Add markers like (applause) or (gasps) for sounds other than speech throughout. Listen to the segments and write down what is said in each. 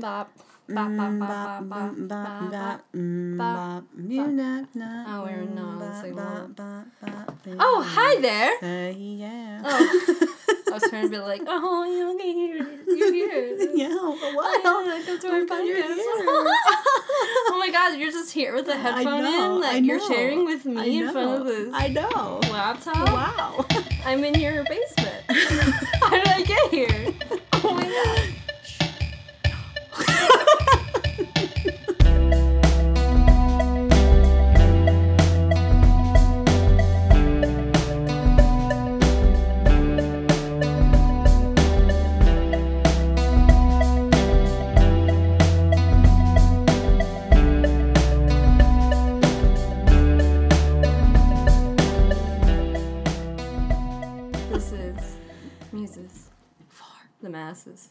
Mm, bop. Bop, bop, bop, bop, bop, bop, bop. Oh, we're not on the same one. Oh, hi there. Uh, yeah. Oh, I was trying to be like, oh, you're here. You're here. yeah. Oh, What? yeah, come to our Oh, podcast. oh my god, you're just here with I headphone know, in, I like you're know. sharing with me in front of this I know. laptop. Wow. I'm in your basement. How did I get here? Oh my god.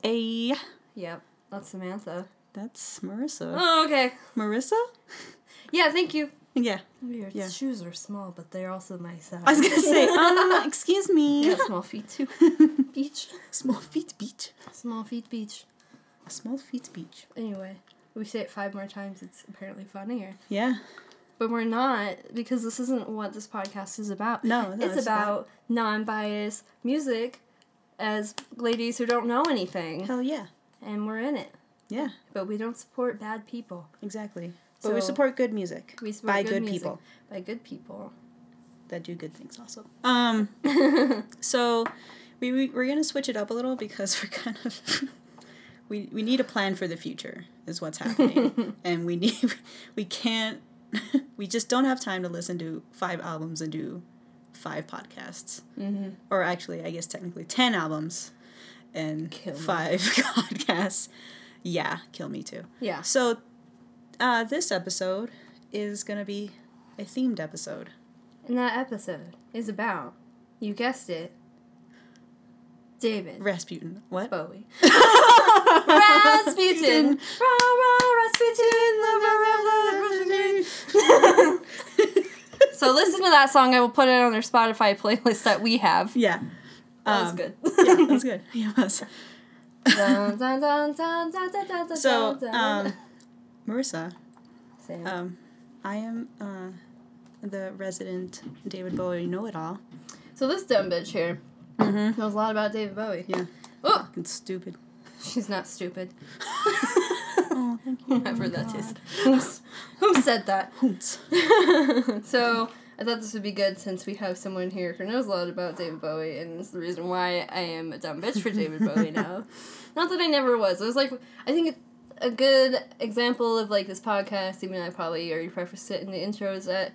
A. Yep, that's Samantha. That's Marissa. Oh, okay. Marissa? (laughs) Yeah, thank you. Yeah. Your Yeah. shoes are small, but they're also my size. I was gonna say, um, (laughs) excuse me. Yeah, small feet too. (laughs) Beach. Small feet beach. Small feet beach. A Small feet beach. Anyway, we say it five more times. It's apparently funnier. Yeah. But we're not because this isn't what this podcast is about. No, no, it's, it's about non-biased music as ladies who don't know anything, Hell yeah. and we're in it. Yeah. But we don't support bad people. Exactly. But we support good music We support by good, good, music people by good people. that do good things also. Um. (laughs) so, we, we we're gonna switch it up a little because (laughs) we're kind of. We, we need a plan for the future is what's happening (laughs) and we need we can't we just don't have time to listen to five albums and do five podcasts Mm-hmm. or actually i guess technically 10 albums and five (laughs) podcasts yeah kill me too Yeah. so uh, this episode is going to be a themed episode And that episode is about, you guessed it, David rasputin what Bowie. (laughs) Rasputin. Ra, ra, Rasputin. (laughs) so listen to that song. I will put it on their Spotify playlist that we have. yeah That was Um, good. (laughs) yeah that was good yeah it was Dun, dun, dun, so um, marissa Sam. um, i am uh, the resident david bowie know-it-all so this dumb bitch here mm-hmm. knows a lot about David Bowie. yeah Oh, fucking stupid she's not stupid. (laughs) oh thank you Whoever oh that is. (laughs) Who's- Who said that? (laughs) Hoots. (laughs) so I thought this would be good since we have someone here who knows a lot about David Bowie, and it's the reason why I am a dumb bitch for David Bowie now. Not that I never was. It was like I think a good example of like this podcast, even though I probably already prefaced it in the intro, is that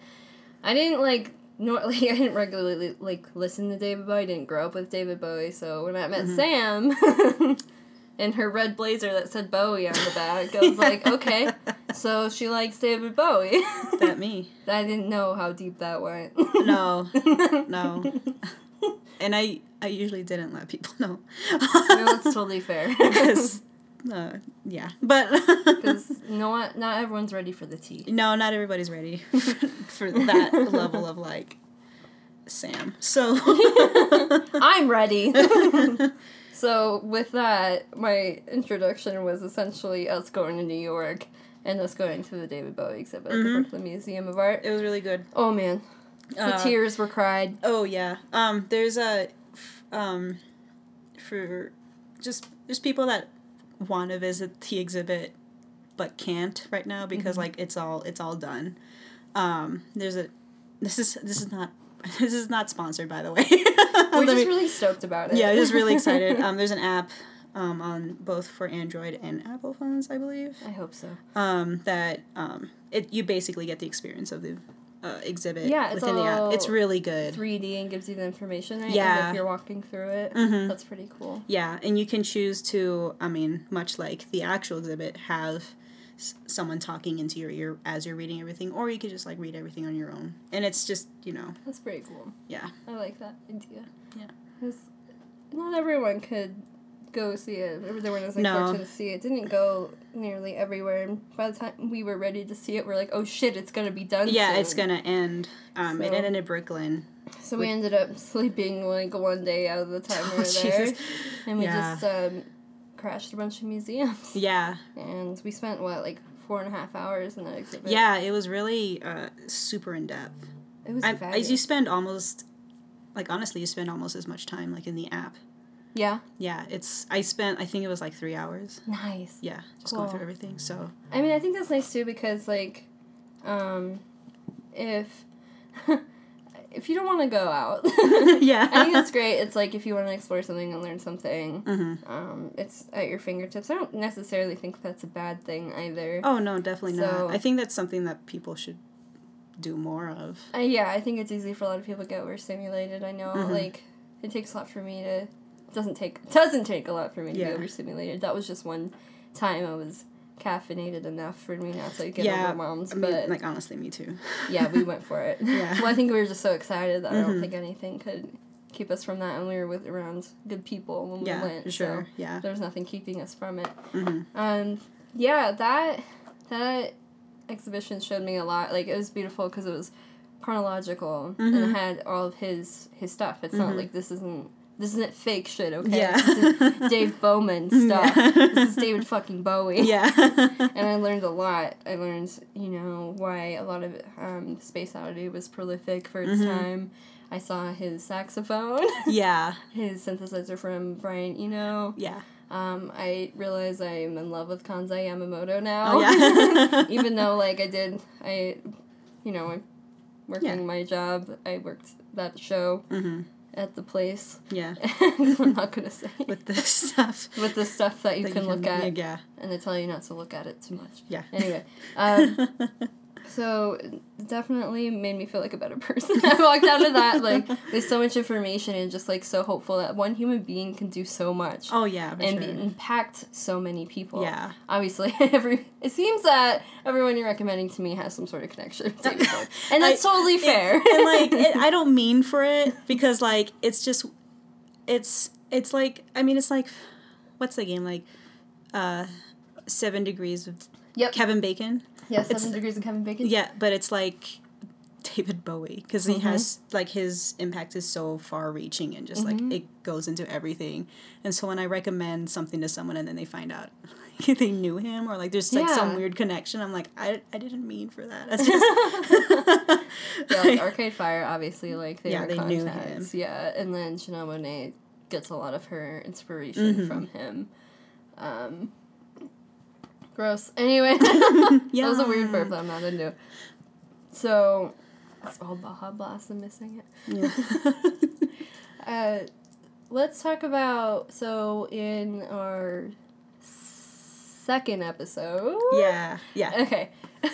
I didn't like nor like I didn't regularly like listen to David Bowie. I didn't grow up with David Bowie, so when I met mm-hmm. Sam. In her red blazer that said Bowie on the back, I was like, okay, (laughs) so she likes David Bowie. that me (laughs) I didn't know how deep that went. no no (laughs) and i i usually didn't let people know no, that's totally fair. because uh, yeah but Because no one, not everyone's ready for the tea. no not everybody's ready for that level of like sam so I'm ready. So with that, my introduction was essentially us going to New York and us going to the David Bowie exhibit at the Brooklyn Museum of Art. it was really good. Oh man, the Uh, tears were cried. oh yeah. Um there's a f- um for just just people that want to visit the exhibit but can't right now because like it's all it's all done. Um there's a this is this is not (laughs) this is not sponsored by the way We're (laughs) just me- really stoked about it. yeah i'm just really (laughs) excited um there's an app um on both for android and apple phones i believe I hope so. um that um it you basically get the experience of the uh, exhibit Yeah, it's within the app it's really good 3D and gives you the information, right? As Yeah. if you're walking through it. Mhm. That's pretty cool. Yeah, and you can choose to, I mean, much like the actual exhibit, have s- someone talking into your ear as you're reading everything, or you could just like read everything on your own. And it's just, you know, That's pretty cool. yeah. I like that idea. Yeah. 'Cause not everyone could go see it. Everyone was like No. fortunate to see it. Didn't go nearly everywhere. And by the time we were ready to see it, we're like, oh shit, it's gonna be done. Yeah, soon. it's gonna end. Um, It ended in Brooklyn. So we ended up sleeping like one day out of the time we (laughs) Oh, were there, Jesus. and we Yeah. just um, crashed a bunch of museums. (laughs) Yeah. And we spent what like four and a half hours in that exhibit. Yeah, it was really uh, super in depth. it was I, as you spend almost, like honestly, you spend almost as much time like in the app. yeah, Yeah, it's. I spent. I think it was like three hours. nice. Yeah, just going through everything. So I mean, I think that's nice too because like, um, if (laughs) if you don't want to go out, (laughs) yeah, I think that's great. It's like if you want to explore something and learn something, Mm-hmm. um, it's at your fingertips. I don't necessarily think that's a bad thing either. Oh no, definitely So- not. I think that's something that people should do more of. Uh, yeah, I think it's easy for a lot of people to get overstimulated. I know, Mhm. like, it takes a lot for me to. Doesn't take doesn't take a lot for me to Yeah. be overstimulated. That was just one time I was caffeinated enough for me not to get Yeah, overwhelmed. I mean, but like honestly, me too. yeah, we (laughs) went for it. Yeah. (laughs) well, I think we were just so excited that I don't Mhm. think anything could keep us from that, and we were with around good people when Yeah, we went. sure. So Yeah. there was nothing keeping us from it. hmm Um, yeah, that that exhibition showed me a lot. Like it was beautiful because it was chronological and Mhm. it had all of his his stuff. It's not Mhm. like this isn't this isn't fake shit. Okay, Yeah. this is Dave (laughs) Bowman stuff. Yeah. this is David fucking Bowie. Yeah. (laughs) And I learned a lot. I learned, you know, why a lot of um, Space Oddity was prolific for its Mhm. time. I saw his saxophone, (laughs) yeah. his synthesizer from Brian Eno. Yeah. Um, I realize I'm in love with Kansai Yamamoto now. Oh, yeah. Even though, like, I did, I, you know, I'm working Yeah. my job. I worked that show hmm at the place. Yeah. (laughs) I'm not gonna say With this stuff. (laughs) with the stuff that you that can look at, Yeah. and they tell you not to look at it too much. Yeah. Anyway, um, (laughs) so it definitely made me feel like a better (laughs) person. I walked out of that like (laughs) with so much information and just like so hopeful that one human being can do so much oh yeah. For and sure. impact so many people. Yeah. Obviously, (laughs) every it seems that everyone you're recommending to me has some sort of connection to and that's I- totally fair. and like it, I don't mean for it because like it's just it's it's like I mean it's like what's the game like uh seven degrees of yep. Kevin Bacon yeah, it's- seven degrees of Kevin Bacon. yeah but it's like David Bowie because he Mhm. has like his impact is so far reaching and just Mhm. like it goes into everything and so when I recommend something to someone and then they find out (laughs) they knew him or like there's like some weird connection I'm like I, I didn't mean for that that's just (laughs) yeah, like (laughs) Arcade Fire, obviously, like they Yeah, they knew him. Yeah, and then Janelle Monáe gets a lot of her inspiration Mhm. from him. Um, gross. Anyway, yeah (laughs) that was a weird burp that I'm not into. So, it's all Baja Blast. I'm missing it. yeah. (laughs) Uh, let's talk about so in our second episode. yeah yeah Okay.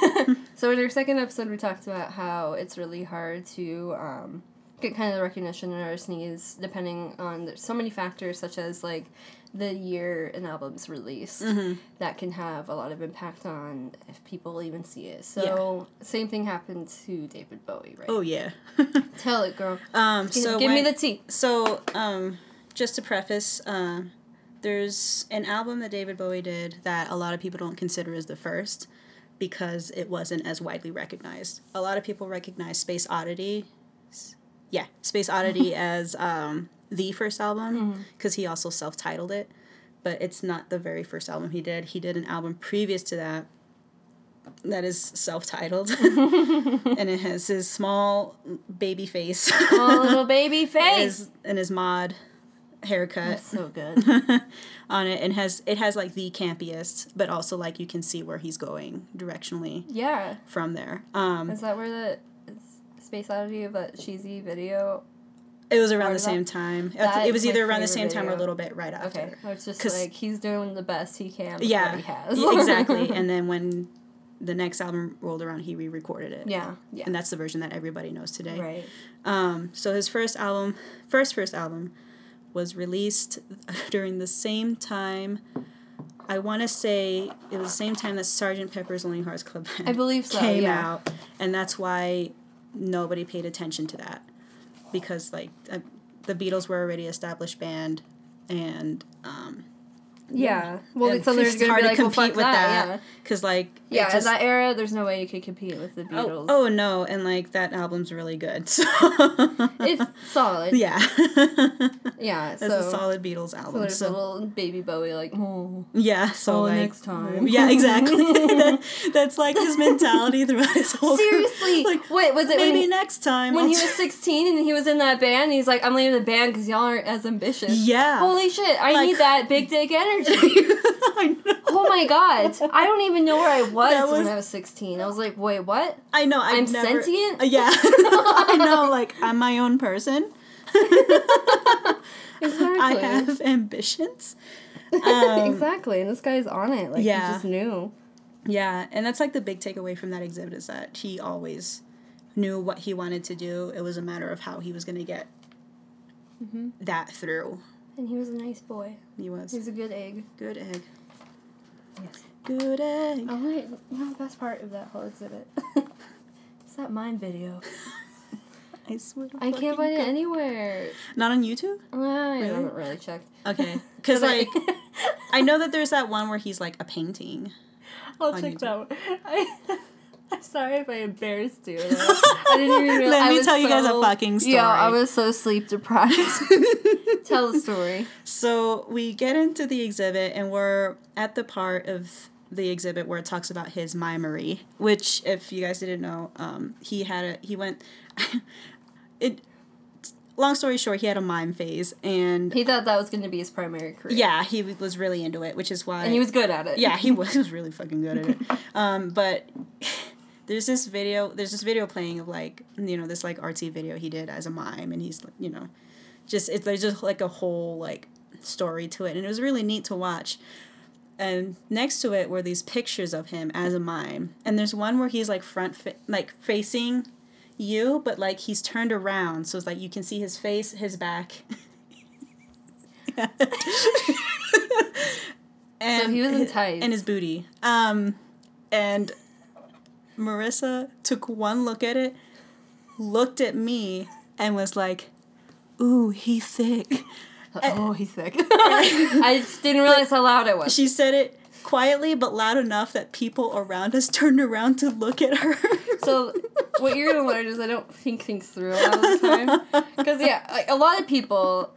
(laughs) so in our second episode, we talked about how it's really hard to um, get kind of the recognition in our sneeze, depending on there's so many factors, such as like the year an album's released, Mhm. that can have a lot of impact on if people even see it. So same thing happened to David Bowie, right? Oh yeah. (laughs) Tell it, girl. um. Give, So give me the tea. So um, just to preface, uh, there's an album that David Bowie did that a lot of people don't consider as the first because it wasn't as widely recognized. A lot of people recognize Space Oddity. Yeah, Space Oddity (laughs) as um, the first album because he also self-titled it, but it's not the very first album he did. He did an album previous to that that is self-titled (laughs) and it has his small baby face Oh, little baby (laughs) face. his, and his mod haircut That's so good. (laughs) on it and has it has like the campiest but also like you can see where he's going directionally Yeah. from there um Is that where the Space Oddity of that cheesy video it was around the of that? same time That it was either around the same favorite time or a little bit right after Okay, it's just like he's doing the best he can. With yeah what he has. Exactly (laughs) and then when the next album rolled around he re-recorded it yeah, yeah, and that's the version that everybody knows today right. Um, so his first album, first first album, was released (laughs) during the same time. I want to say it was the same time that Sergeant Pepper's Lonely Hearts Club Band (laughs) I believe so. came yeah. out, and that's why nobody paid attention to that because like uh, the Beatles were already established band, and um, Yeah. Well, And so they're it's gonna hard be to like, well, compete fuck with that. that. Because, like, Yeah. Yeah. just- in that era, there's no way you could compete with the oh, Beatles. oh, oh, no. And, like, that album's really good. (laughs) So. It's solid. yeah. (laughs) Yeah. So, a solid Beatles so album. there's So, a little baby Bowie like, oh, yeah. So, oh, like, next time. (laughs) Yeah, exactly. That- that's like his mentality throughout his whole Seriously. Like, Wait, was it when maybe he, next time. when I'll he was 16 and he was in that band? He's like, I'm leaving the band because y'all aren't as ambitious. Yeah. Holy shit! I Like- need that big dick energy. (laughs) I. Oh my god! I don't even know where I (laughs) was, was- when I was 16. I was like, wait, what? I know. I've I'm never, sentient? Uh, yeah. (laughs) I know. Like I'm my own person. Exactly. I have ambitions. Um, exactly, and this guy's on it. Like Yeah. he just knew. Yeah, and that's like the big takeaway from that exhibit is that he always knew what he wanted to do. It was a matter of how he was going to get Mm-hmm. that through. And he was a nice boy. He was He's a good egg. good egg. Yes. Good egg. Oh wait, you know the best part of that whole exhibit? (laughs) it's that mime video. (laughs) I swear. to I can't find it anywhere. Not on YouTube. Uh, I Really? haven't really checked. Okay, (laughs) because like I know that there's that one where he's like a painting. I'll check YouTube. that one. I, (laughs) sorry if I embarrassed you. I (laughs) didn't even realize. Let me tell you guys a fucking Yeah, I was so sleep deprived. (laughs) Tell the story. So we get into the exhibit and we're at the part of the exhibit where it talks about his mimery, which if you guys didn't know, um, he had a he went it long story short, he had a mime phase and He thought that was going to be his primary career. yeah, he was really into it, which is why And he was good at it. yeah, he was, he was really fucking good at it. Um, but there's this video, there's this video playing of like, you know, this like artsy video he did as a mime, and he's, you know, just it's there's just like a whole like story to it, and it was really neat to watch. And next to it were these pictures of him as a mime, and there's one where he's like front, fa- like facing you, but like he's turned around, so it's like you can see his face, his back. (laughs) and he was in tights. and his booty. Um, and Marissa took one look at it, looked at me, and was like, "Ooh, he's thick." (laughs) Oh, he's sick. (laughs) I just didn't realize how loud it was. She said it quietly but loud enough that people around us (laughs) turned around to look at her. So, what you're gonna learn is I don't think things through a lot of the time. Because yeah, like a lot of people,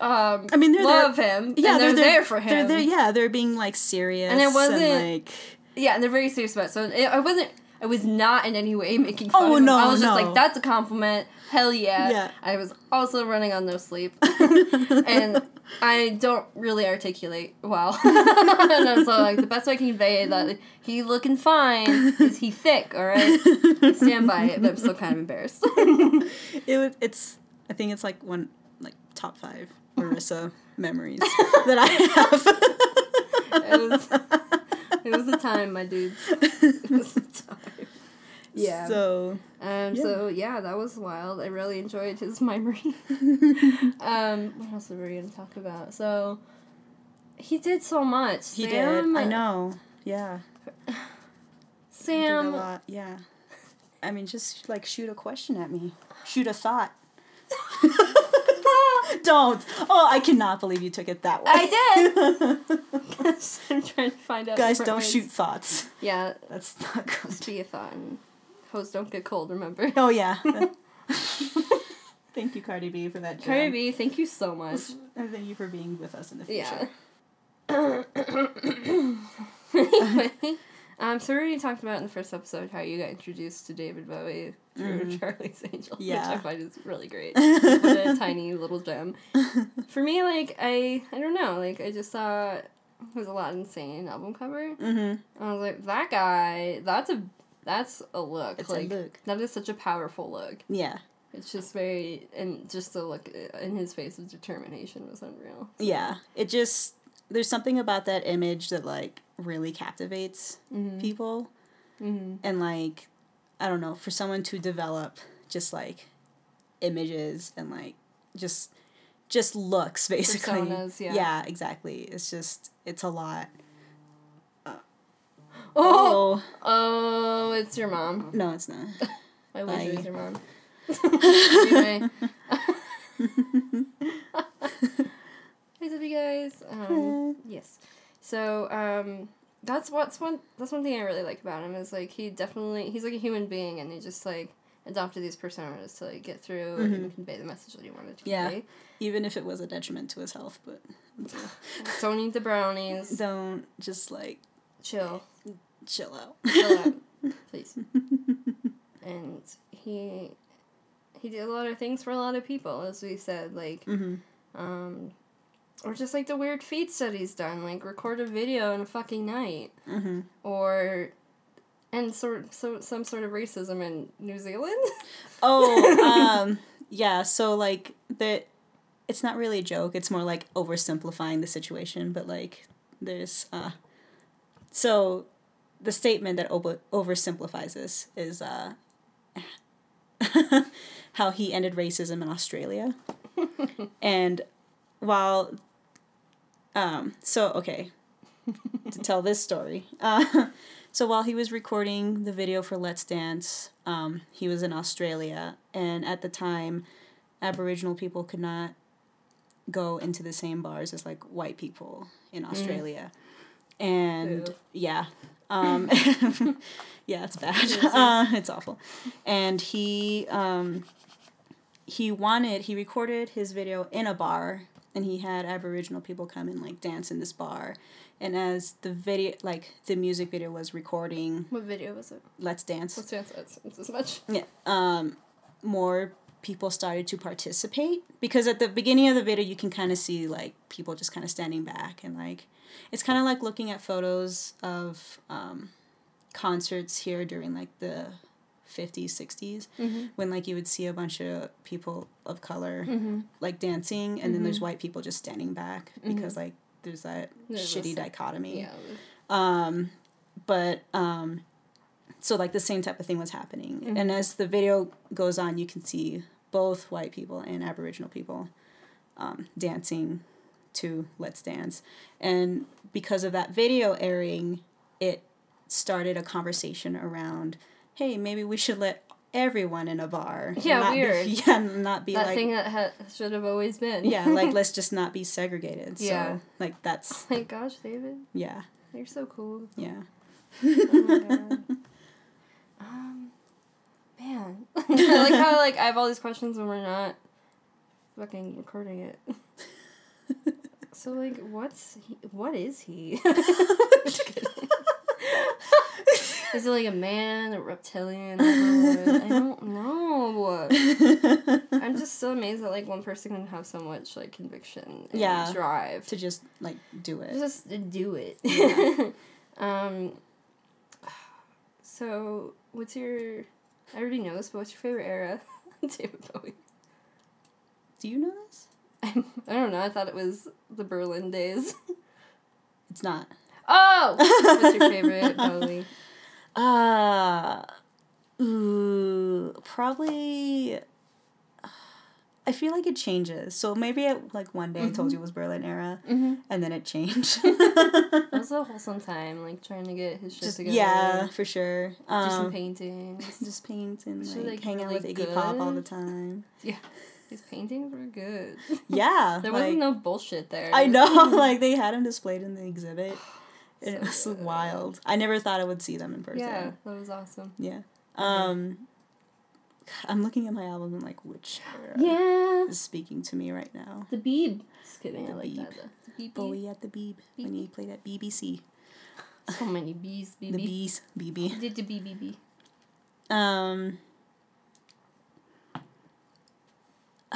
um, I mean, they're love there. him. Yeah, and they're, there for him. They're there. Yeah, they're being like serious. And it wasn't- like. Yeah, and they're very serious about it. So it, I wasn't. I was not in any way making fun Oh, of him. no, I was just like, "That's a compliment. Hell yeah!" Yeah. I was also running on no sleep, (laughs) and I don't really articulate well. (laughs) and so like the best way I can convey that he looking fine is he thick. All right, stand by it. But I'm still kind of embarrassed. (laughs) it was, it's I think it's like one like top five Marissa memories that I have. it was it was a time, my dudes. It was a time. Yeah. So Um, Yeah. So yeah, that was wild. I really enjoyed his (laughs) memory. (laughs) um, what else were we gonna talk about? So he did so much. he Sam, did. I know. Yeah. (sighs) Did a Sam. lot. Yeah. I mean, just like shoot a question at me. Shoot a thought. (laughs) Don't. Oh, I cannot believe you took it that way. I did. I'm trying to find out. Guys, don't ways. shoot thoughts. Yeah, That's not good. just be a thought. And hose don't get cold. Remember. (laughs) Oh yeah. (laughs) thank you, Cardi B, for that. Cardi jam. B, thank you so much. (laughs) And thank you for being with us in the future. Yeah. (coughs) anyway, um, so we already talked about in the first episode how you got introduced to David Bowie through Charlie's Angels. Yeah. which I find is really great. what a tiny little gem. For me, like I, I don't know, like I just saw it was a lot insane album cover. Mm-hmm. I was like, that guy, that's a, that's a look. It's a like look. that is such a powerful look. Yeah. It's just very, and just the look in his face of determination was unreal. Yeah. It just there's something about that image that like really captivates Mm-hmm. people. Mm-hmm. And like I don't know, for someone to develop just like images and like just just looks basically. Personas, yeah. Yeah, exactly. It's just it's a lot. Oh, Oh, oh, it's your mom. no, it's not. I wish it was your mom. (laughs) anyway. (laughs) Hi, Zippy guys. Um, (laughs) yes. So um, that's what's one that's one thing I really like about him is like he definitely he's like a human being and he just like adopted these personas to like get through and convey the message that he wanted to Yeah. convey. Even if it was a detriment to his health, but Don't eat the brownies. don't just like Chill. Chill out. (laughs) Chill out, (laughs) please. (laughs) and he he did a lot of things for a lot of people, as we said, like mm-hmm. um, or just like the weird feats that he's done, like record a video in a fucking night, Mm-hmm. or and sort so some sort of racism in New Zealand. Oh, um, yeah. So like the, it's not really a joke. It's more like oversimplifying the situation. But like, there's uh, so the statement that over oversimplifies this is uh, (laughs) how he ended racism in Australia, (laughs) and while, um, so okay, to tell this story, uh, so while he was recording the video for Let's Dance, um, he was in Australia, and at the time, Aboriginal people could not go into the same bars as like white people in Australia, and Boo. yeah, um, (laughs) (laughs) yeah, it's bad. (laughs) Uh, it's awful, and he um, he wanted he recorded his video in a bar, and he had Aboriginal people come and like dance in this bar. And as the video, like the music video was recording, what video was it? Let's Dance. Let's dance it's, it's as much. Yeah. Um, more people started to participate because at the beginning of the video you can kind of see like people just kind of standing back and like it's kind of like looking at photos of um, concerts here during like the 50s 60s Mm-hmm. when like you would see a bunch of people of color Mm-hmm. like dancing and then there's white people just standing back because like there's that shitty dichotomy Yeah. um, but um, so like the same type of thing was happening, Mm-hmm. and as the video goes on, you can see both white people and Aboriginal people um, dancing to "Let's Dance," and because of that video airing, it started a conversation around, hey, maybe we should let everyone in a bar. Yeah, not be- weird. (laughs) yeah, not be that like thing that ha- should have always been. yeah, like (laughs) let's just not be segregated. Yeah. So like that's my gosh, David, yeah, you're so cool. yeah. (laughs) Oh my god. um, man, I like how like I have all these questions when we're not fucking recording it. So like, what's he? What is he? (laughs) Is it like a man, a reptilian? I don't know. (laughs) I'm just so amazed that like one person can have so much like conviction and Yeah. drive to just like do it. just do it. (laughs) um. So, what's your? I already know this, but what's your favorite era? David Bowie. Do you know this? (laughs) I don't know. I thought it was the Berlin days. (laughs) It's not. Oh, (laughs) what's your favorite Bowie? Uh, ooh, probably. I feel like it changes. So maybe at, like one day I told you it was Berlin era, Mm-hmm. and then it changed. It was a wholesome time, like trying to get his shit just together. yeah, for sure. Do some Um, paintings. just paint and like, like, hang out with Iggy Pop all the time. time. His paintings were good. (laughs) Yeah, There like, wasn't no bullshit there. I know, (laughs) (laughs) like they had them displayed in the exhibit. And (sighs) it was good. wild. I never thought I would see them in person. Yeah, that was awesome. Yeah. Um, I'm looking at my album and like which Yeah. is speaking to me right now. The Beeb. Just kidding. The I like Beeb. that. The Beeb. Bowie at the Beeb when he played at BBC. So many bees. BB. The Bees, BB. Did the BBB. Um.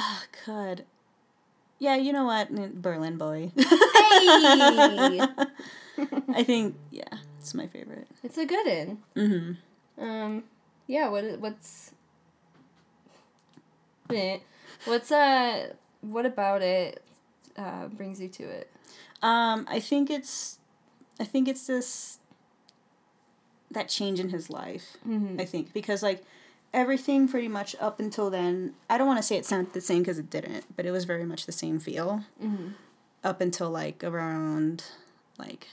Oh God. Yeah, you know what? Berlin Boy. Hey! (laughs) I think yeah, it's my favorite. it's a good one. Mm-hmm. Um, yeah. What? What's? What's uh? What about it? Uh, brings you to it. Um, I think it's, I think it's this. That change in his life. Mm-hmm. I think because like everything pretty much up until then, I don't want to say it sounded the same because it didn't, but it was very much the same feel Mm-hmm. up until like around like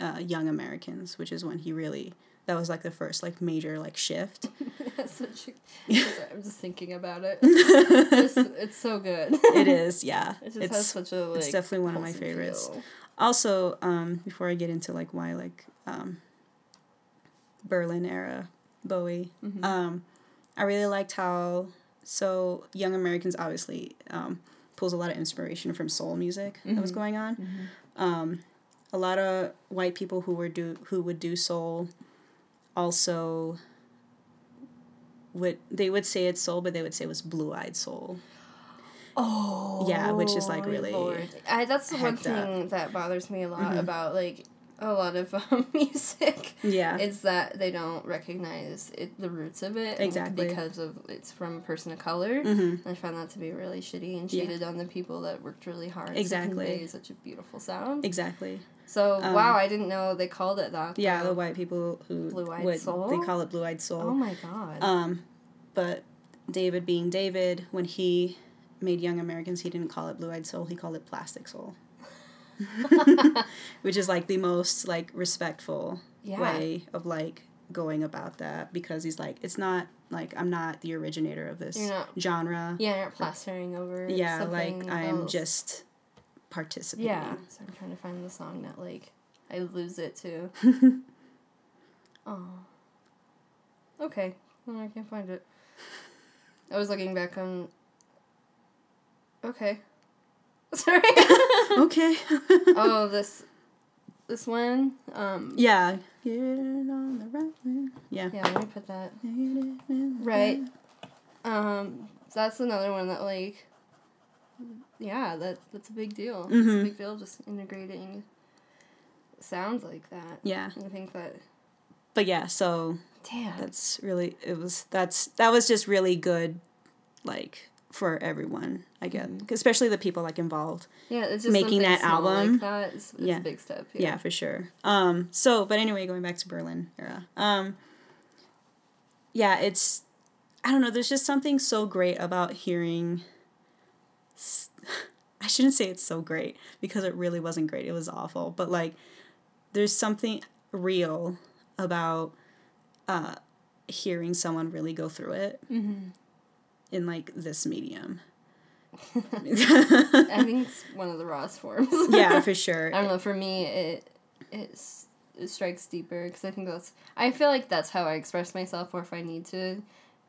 uh, Young Americans, which is when he really that was like the first like major like shift. (laughs) A, I'm just thinking about it. (laughs) It's, it's so good. it is, yeah. (laughs) It just it's has such a like. it's definitely one of my favorites. feel. also um before I get into like why like um Berlin era Bowie. Mhm. Um I really liked how so Young Americans obviously um pulls a lot of inspiration from soul music that was Mhm. going on. Mhm. Um a lot of white people who were do who would do soul also would they would say it's soul but they would say it was blue-eyed soul. Oh. Yeah, which is, like, really I, that's the one hecked up. thing that bothers me a lot Mhm. about like a lot of um, (laughs) music. Yeah. It's that they don't recognize it, the roots of it Exactly. because of it's from a person of color. mhm. I found that to be really shitty and Yeah. cheated on the people that worked really hard Exactly. to convey such a beautiful sound. Exactly. So Um, wow, I didn't know they called it that. Yeah, the white people who Blue-eyed would soul? they call it blue-eyed soul. Oh my god. Um, but David being David, when he made Young Americans, he didn't call it blue-eyed soul. He called it plastic soul, (laughs) which is like the most like respectful yeah. way of like going about that because he's like it's not like I'm not the originator of this not- genre. Yeah, you're not plastering over. Yeah, like I'm else. just participating. Yeah. So I'm trying to find the song that like I lose it to. (laughs) oh. Okay. Well, I can't find it. I was looking back on. Okay. (laughs) Sorry. Okay. (laughs) oh, this, this one. Um. yeah. Get it on the right. Yeah. Yeah. Let me put that. Get it in the Right. Um. That's another one that like. Yeah, that that's a big deal. It's a Mhm. big deal just integrating sounds like that. Yeah. I think that. But yeah, so Damn. that's really it was that's that was just really good like for everyone i get Mhm. especially the people like involved Yeah, it's just making that album. Like that is, it's Yeah. a big step. yeah. for sure um so but anyway going back to berlin era um yeah it's i don't know there's just something so great about hearing (laughs) I shouldn't say it's so great because it really wasn't great it was awful but like there's something real about uh hearing someone really go through it Mm-hmm. In like this medium. (laughs) I think it's one of the rawest forms. (laughs) yeah, for (laughs) sure. I don't know. For me, it it's, it strikes deeper because I think that's. I feel like that's how I express myself. Or if I need to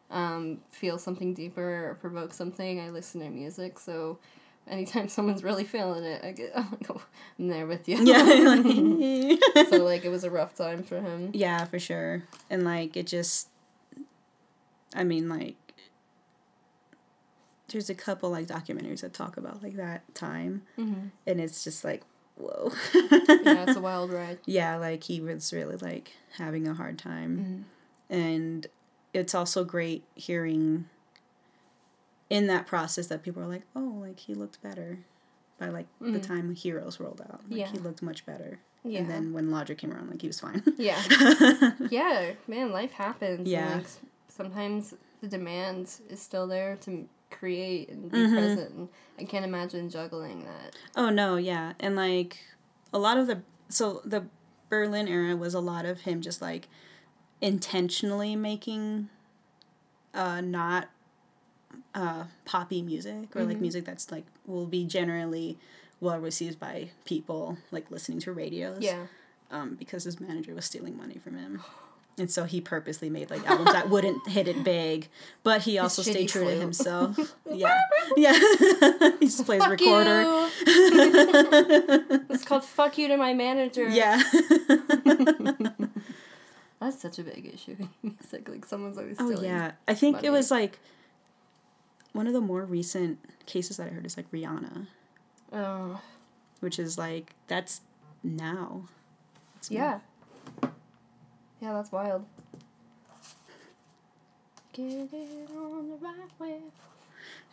um, feel something deeper or provoke something, I listen to music. So anytime someone's really feeling it, I get I'm like, oh, I'm there with you. Yeah. so like it was a rough time for him. yeah, for sure. And like it just I mean like there's a couple like documentaries that talk about like that time Mm-hmm. and it's just like whoa. Yeah, it's a (laughs) wild ride. yeah, like he was really like having a hard time. Mm-hmm. and it's also great hearing in that process that people are like oh like he looked better by like the Mhm. time heroes rolled out like Yeah. he looked much better Yeah. and then when Lodger came around like he was fine yeah. (laughs) yeah, man, life happens. and, Yeah. like, sometimes the demand is still there to create and be Mhm. present. And I can't imagine juggling that. oh no yeah and like a lot of the so the berlin era was a lot of him just like intentionally making uh not uh poppy music or like Mhm. music that's like will be generally well received by people like listening to radios Yeah. um, because his manager was stealing money from him. (sighs) (laughs) And so he purposely made like albums that wouldn't hit it big, but he also shitty stayed true to himself. (laughs) Yeah, yeah. (laughs) he just plays Fuck recorder. (laughs) it's called "fuck you" to my manager. yeah, that's such a big issue in music. Like someone's always oh yeah. I think money. it was like one of the more recent cases that I heard is like Rihanna, Oh which is like that's now. It's yeah. Yeah, that's wild. Get it on the right way.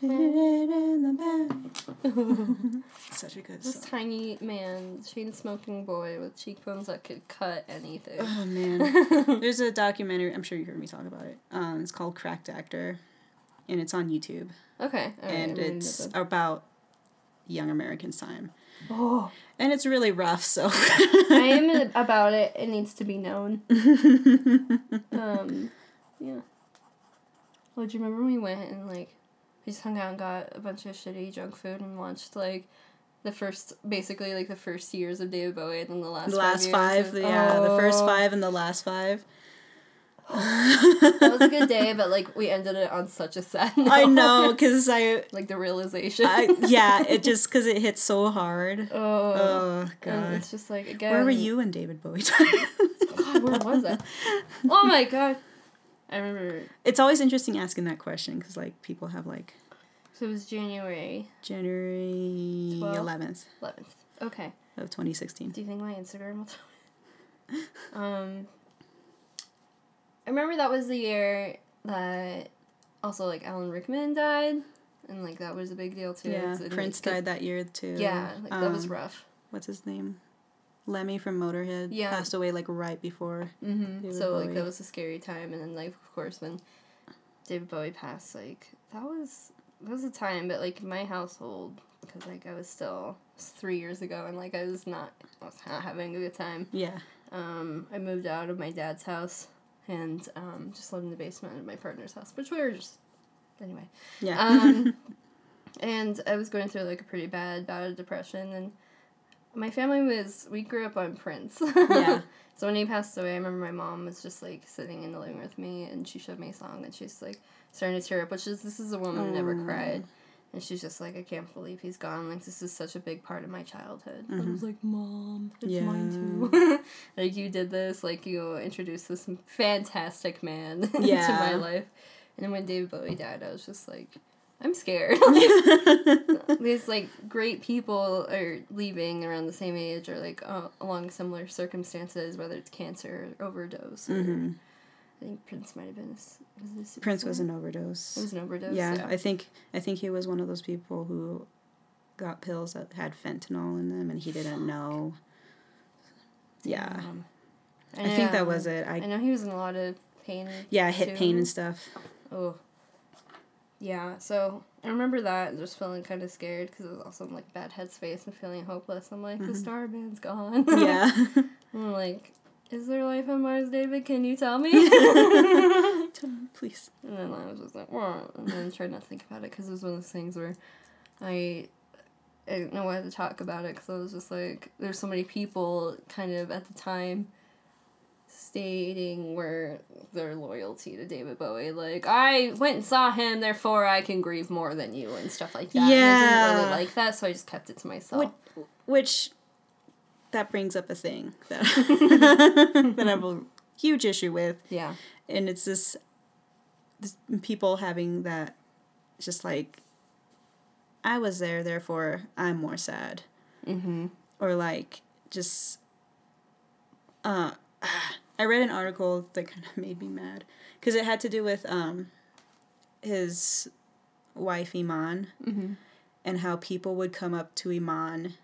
(laughs) Such a good This song. tiny man, chain smoking boy with cheekbones that could cut anything. Oh man. (laughs) There's a documentary, I'm sure you heard me talk about it. Um, it's called Cracked Actor and it's on YouTube. Okay. alright, and I'm it's about young Americans' time. Oh, And it's really rough, so (laughs) I am (laughs) about it. It needs to be known. Um, yeah. Well, do you remember when we went and like we just hung out and got a bunch of shitty junk food and watched like the first basically like the first years of David Bowie and then the last The last five, five, yeah, the first Oh. five and the last five. That was a good day, but like we ended it on such a sad (laughs) note. I know, cause I, (laughs) like the realization. I yeah, it (laughs) just cause it hit so hard. oh, Oh and god, it's just like again. where were you when David Bowie died? God, where was that? Oh my god. I remember. it's always interesting asking that question because like people have like So it was January January eleventh eleventh. Okay. of twenty sixteen. Do you think my Instagram will tell me? um, I remember that was the year that also like Alan Rickman died, and like that was a big deal too. Yeah, Prince like, Prince 'cause- died that year too. Yeah, like that was Um, rough. What's his name? Lemmy from Motorhead Yeah. passed away like right before. Mm-hmm. So like that was a scary time, and then like of course when David Bowie passed, like that was that was a time, but like my household because like I was still was three years ago, and like I was not I was not having a good time. Yeah. Um, I moved out of my dad's house and um, just lived in the basement of my partner's house, which we were just anyway. Yeah. Um, (laughs) and I was going through like a pretty bad bout of depression, and my family was we grew up on Prince. Yeah. (laughs) So when he passed away, I remember my mom was just like sitting in the living room with me, and she showed me a song, and she's like starting to tear up. Which is this is a woman who never cried. And she's just like, I can't believe he's gone. Like, this is such a big part of my childhood. I Mhm. was like, Mom, it's Yeah. mine too. (laughs) like, you did this. Like, you introduced this fantastic man (laughs) into Yeah. my life. And then when David Bowie died, I was just like, I'm scared. (laughs) These, like, great people are leaving around the same age or, like, uh, along similar circumstances, whether it's cancer or overdose. Or, Mhm. I think Prince might have been a, was a Prince was an overdose. It was an overdose. yeah, yeah. I think I think he was one of those people who got pills that had fentanyl in them and he didn't know. Yeah. Um, I think that was it. I I know he was in a lot of pain. yeah, hip pain and stuff. Oh. Yeah, so I remember that and just feeling kind of scared because it was also in like bad headspace and feeling hopeless. I'm like, the Mhm. star band's gone. (laughs) Yeah. I'm like, is there life on Mars, David? Can you tell me? (laughs) (laughs) Tell me, Please. and then I was just like, "Whoa," and then tried not to think about it because it was one of those things where I. I didn't know what to talk about it because I was just like, there's so many people kind of at the time stating where their loyalty to David Bowie. Like, I went and saw him, therefore I can grieve more than you and stuff like that. And I didn't really Yeah. like that, so I just kept it to myself. Which, which that brings up a thing that (laughs) that I have a huge issue with, yeah. and it's this, this people having that, just like. I was there, therefore I'm more sad. Mm-hmm. or like just uh (sighs) I read an article that kind of (laughs) made me mad because it had to do with um his wife Iman Mm-hmm. and how people would come up to Iman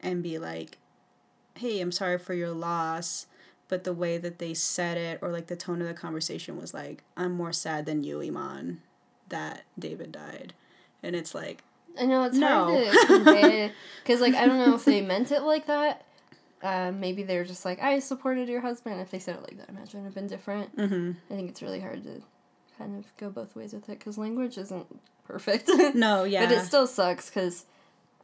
and be like, "Hey, I'm sorry for your loss." But the way that they said it, or like the tone of the conversation, was like, "I'm more sad than you, Iman, that David died," and it's like, I know it's No. hard to convey (laughs) because, like, I don't know if they meant it like that. Uh, maybe they're just like, I supported your husband. If they said it like that, I imagine it would have been different. mm-hmm. I think it's really hard to kind of go both ways with it because language isn't perfect. no, yeah, (laughs) But it still sucks because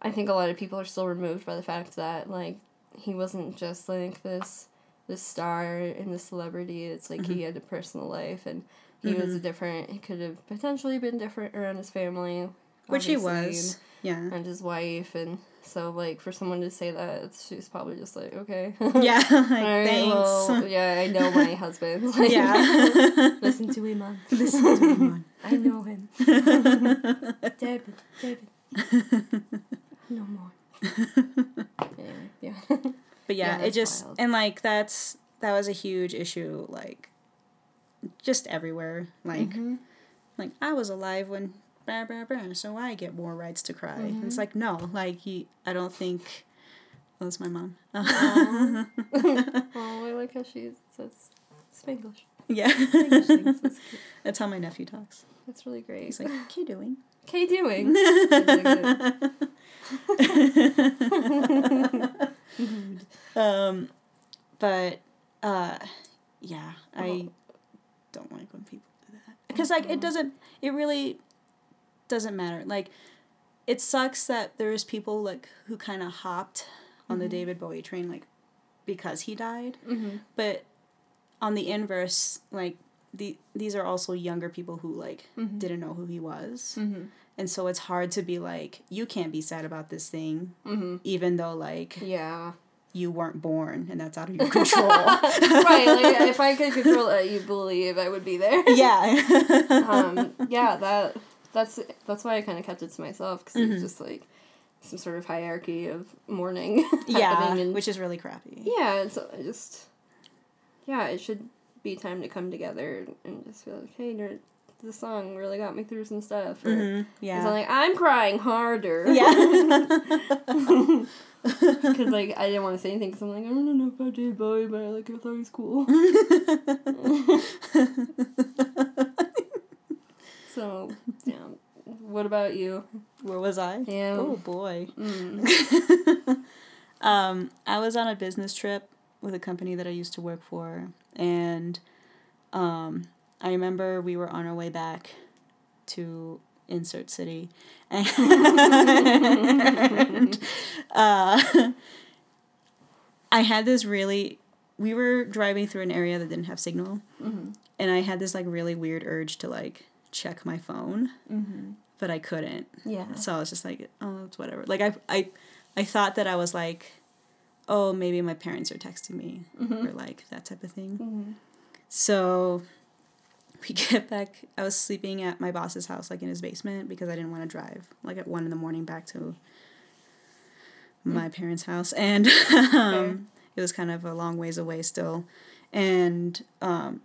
I think a lot of people are still removed by the fact that, like, he wasn't just like this this star and this celebrity. It's like Mm-hmm. he had a personal life and he was a different, he could have potentially been different around his family. which he was, yeah. and- and his wife and so like for someone to say that she's probably just like okay (laughs) Yeah, (laughs) like, Alright, thanks. well, yeah i know my (laughs) husband like, yeah. listen to him on Listen to him i know him david david no more anyway (laughs) yeah (laughs) But yeah, Yeah, it just wild. and like that's that was a huge issue like just everywhere. Like Mm-hmm. like I was alive when blah blah blah, so I get more rights to cry. Mm-hmm. It's like no, like he, I don't think oh, that's my mom. oh (laughs) i like how she says spanglish yeah. Spanglish. That's how my nephew talks. That's really great He's like, "What are you doing?" K doing. (laughs) (laughs) Um, but uh, yeah, I don't like when people do that. Because like it doesn't it really doesn't matter. Like it sucks that there's people like who kind of hopped on the david bowie train like because he died. Mm-hmm. but on the inverse like the these are also younger people who like Mhm. didn't know who he was Mm-hmm. and so it's hard to be like you can't be sad about this thing Mm-hmm. even though like Yeah. you weren't born and that's out of your (laughs) control right. Like (laughs) if I could control it, you believe I would be there. (laughs) yeah um, yeah, that that's that's why I kind of kept it to myself because Mm-hmm. it's just like some sort of hierarchy of mourning. yeah and, which is really crappy yeah, it's I just yeah, it should be time to come together and just feel like, hey, this song really got me through some stuff. Or, Mhm, yeah I'm like, I'm crying harder. yeah (laughs) (laughs) Because like I didn't want to say anything because I'm like I don't know about David Bowie, but I like I thought he was cool. (laughs) so yeah. What about you? where was i Yeah. oh boy Mm. um, I was on a business trip with a company that I used to work for, and um, I remember we were on our way back to insert city, (laughs) and uh, (laughs) I had this really. We were driving through an area that didn't have signal, Mhm. and I had this like really weird urge to like check my phone, Mhm. but I couldn't. Yeah. So I was just like, oh, it's whatever. Like I, I, I thought that I was like, oh, maybe my parents are texting me or like that type of thing. Mhm. So (laughs) we get back. I was sleeping at my boss's house, like in his basement, because I didn't want to drive like at one in the morning back to my parents' house, and (laughs) um, it was kind of a long ways away still, and um,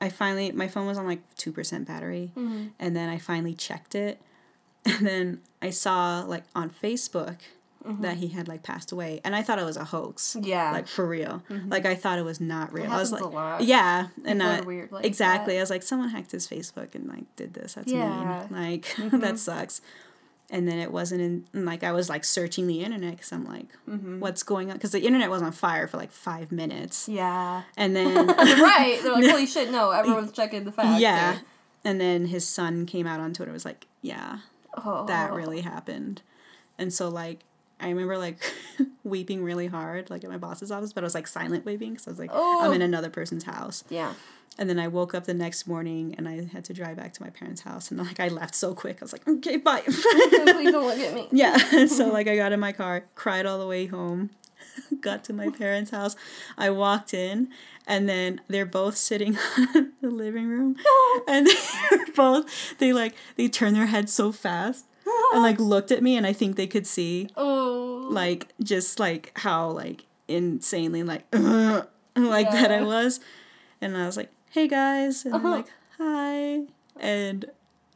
I finally my phone was on like two percent battery, Mhm. and then I finally checked it, (laughs) and then I saw like on Facebook that he had like passed away, and I thought it was a hoax, Yeah. like for real, like I thought it was not real. I was like, a lot. yeah, and I, weird like exactly. that. I was like, someone hacked his Facebook and like did this. That's Yeah. mean. Like (laughs) Mhm. that sucks. And then it wasn't in and, like I was like searching the internet because I'm like, Mhm. what's going on? Because the internet was on fire for like five minutes, Yeah. and then (laughs) right. They're like, (laughs) holy shit, no, everyone's checking the facts. yeah, and then his son came out on Twitter. Was like, yeah, Oh. that really happened, and so like. I remember like (laughs) weeping really hard, like at my boss's office, but I was like silent weeping because I was like, I'm Oh. in another person's house. Yeah. And then I woke up the next morning and I had to drive back to my parents' house and like I left so quick. I was like, okay, bye. (laughs) Please don't look at me. (laughs) yeah. so like I got in my car, cried all the way home, got to my parents' house. I walked in and then they're both sitting in the living room and they're both they like they turn their heads so fast and like looked at me and I think they could see Oh. like just like how like insanely like (laughs) like that I was, and I was like, "Hey guys," and Uh-huh. like, "Hi," and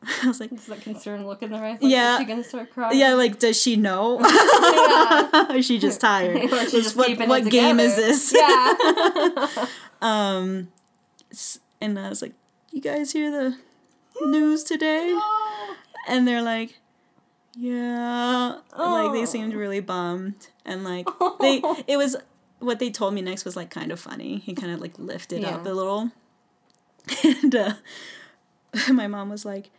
(laughs) I was like, Just that concerned look in their eyes. Like, Yeah. Is she gonna start crying? "Yeah, like does she know? (laughs) Is she just tired? She's Just what what game is this?" Yeah. Um, and I was like, "You guys hear the news today?" (gasps) And they're like, yeah. Like they Oh. seemed really bummed. And like (laughs) they it was what they told me next was like kind of funny. He kind of like lifted up Yeah. a little. (laughs) And uh (laughs) my mom was like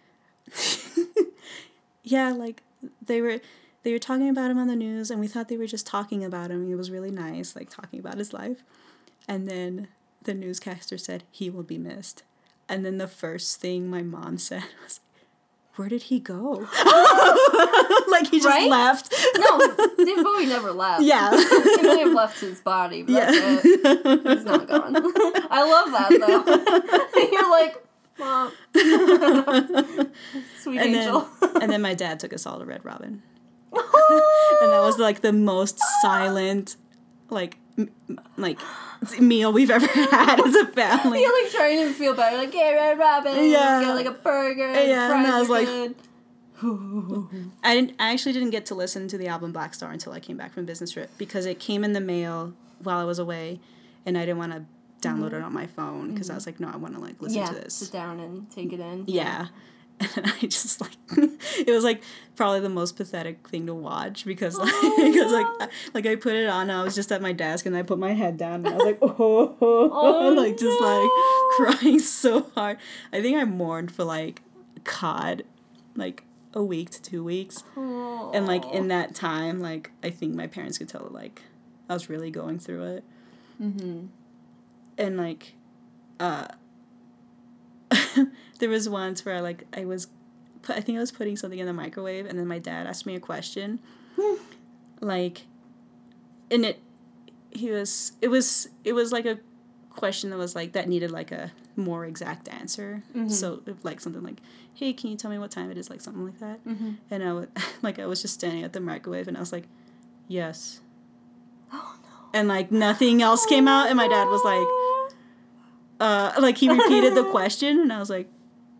Yeah, like they were they were talking about him on the news and we thought they were just talking about him. It was really nice, like talking about his life. And then the newscaster said he will be missed. And then the first thing my mom said was, Where did he go? (laughs) (laughs) like he just Right? left. No, David Bowie never left. Yeah. (laughs) he may have left his body, but that's it. He's not gone. I love that though. You're like, mom, sweet and then, angel. and then my dad took us all to Red Robin. and that was like the most silent, like, like meal we've ever (laughs) had as a family. You're like trying to feel better, like, yeah, Red Robin, Yeah. get like a burger, Yeah, fries and I was like- good. (laughs) I didn't. I actually didn't get to listen to the album Blackstar until I came back from business trip because it came in the mail while I was away, and I didn't want to download mm-hmm. it on my phone because I mm-hmm. was like, no, I want to like listen yeah, to this. sit down and take it in. Yeah. And I just like (laughs) it was like probably the most pathetic thing to watch because like Oh, (laughs) because like no. Like I put it on I was just at my desk and I put my head down and I was like (laughs) oh, Oh, like just like crying so hard. I think I mourned for like COD, like a week to two weeks. And like in that time, like I think my parents could tell like I was really going through it. Mm-hmm. And like uh (laughs) there was once where I like I was put, I think I was putting something in the microwave and then my dad asked me a question. like and it he was it was it was like a question that was like that needed like a more exact answer. Mhm. So like something like, "Hey, can you tell me what time it is?" Like something like that. Mm-hmm. And I would (laughs) like I was just standing at the microwave and I was like, "Yes." (gasps) Oh no. And like nothing else came out and my dad was like, uh like he repeated the (laughs) question and I was like,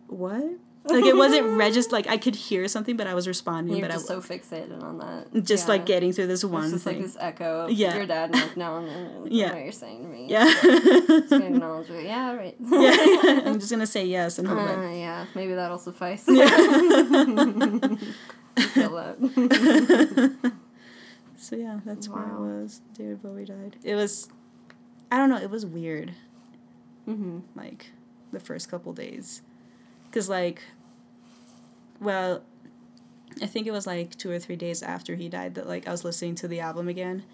"What?" Like it wasn't (laughs) registered like I could hear something but I was responding You're but just I so fixated on that. just Yeah. like getting through this one It's just like this echo of Yeah. your dad and like, no, (laughs) no, no, Yeah. what you're saying to me. yeah. Just gonna acknowledge it. Yeah, right. yeah. I'm just going to say yes and hope Uh, like yeah, maybe that'll suffice. Yeah. That. So yeah, that's where Wow. it was. David Bowie died. It was, I don't know. It was weird. Mm-hmm. Like, the first couple days, because like, well, I think it was like two or three days after he died that like I was listening to the album again,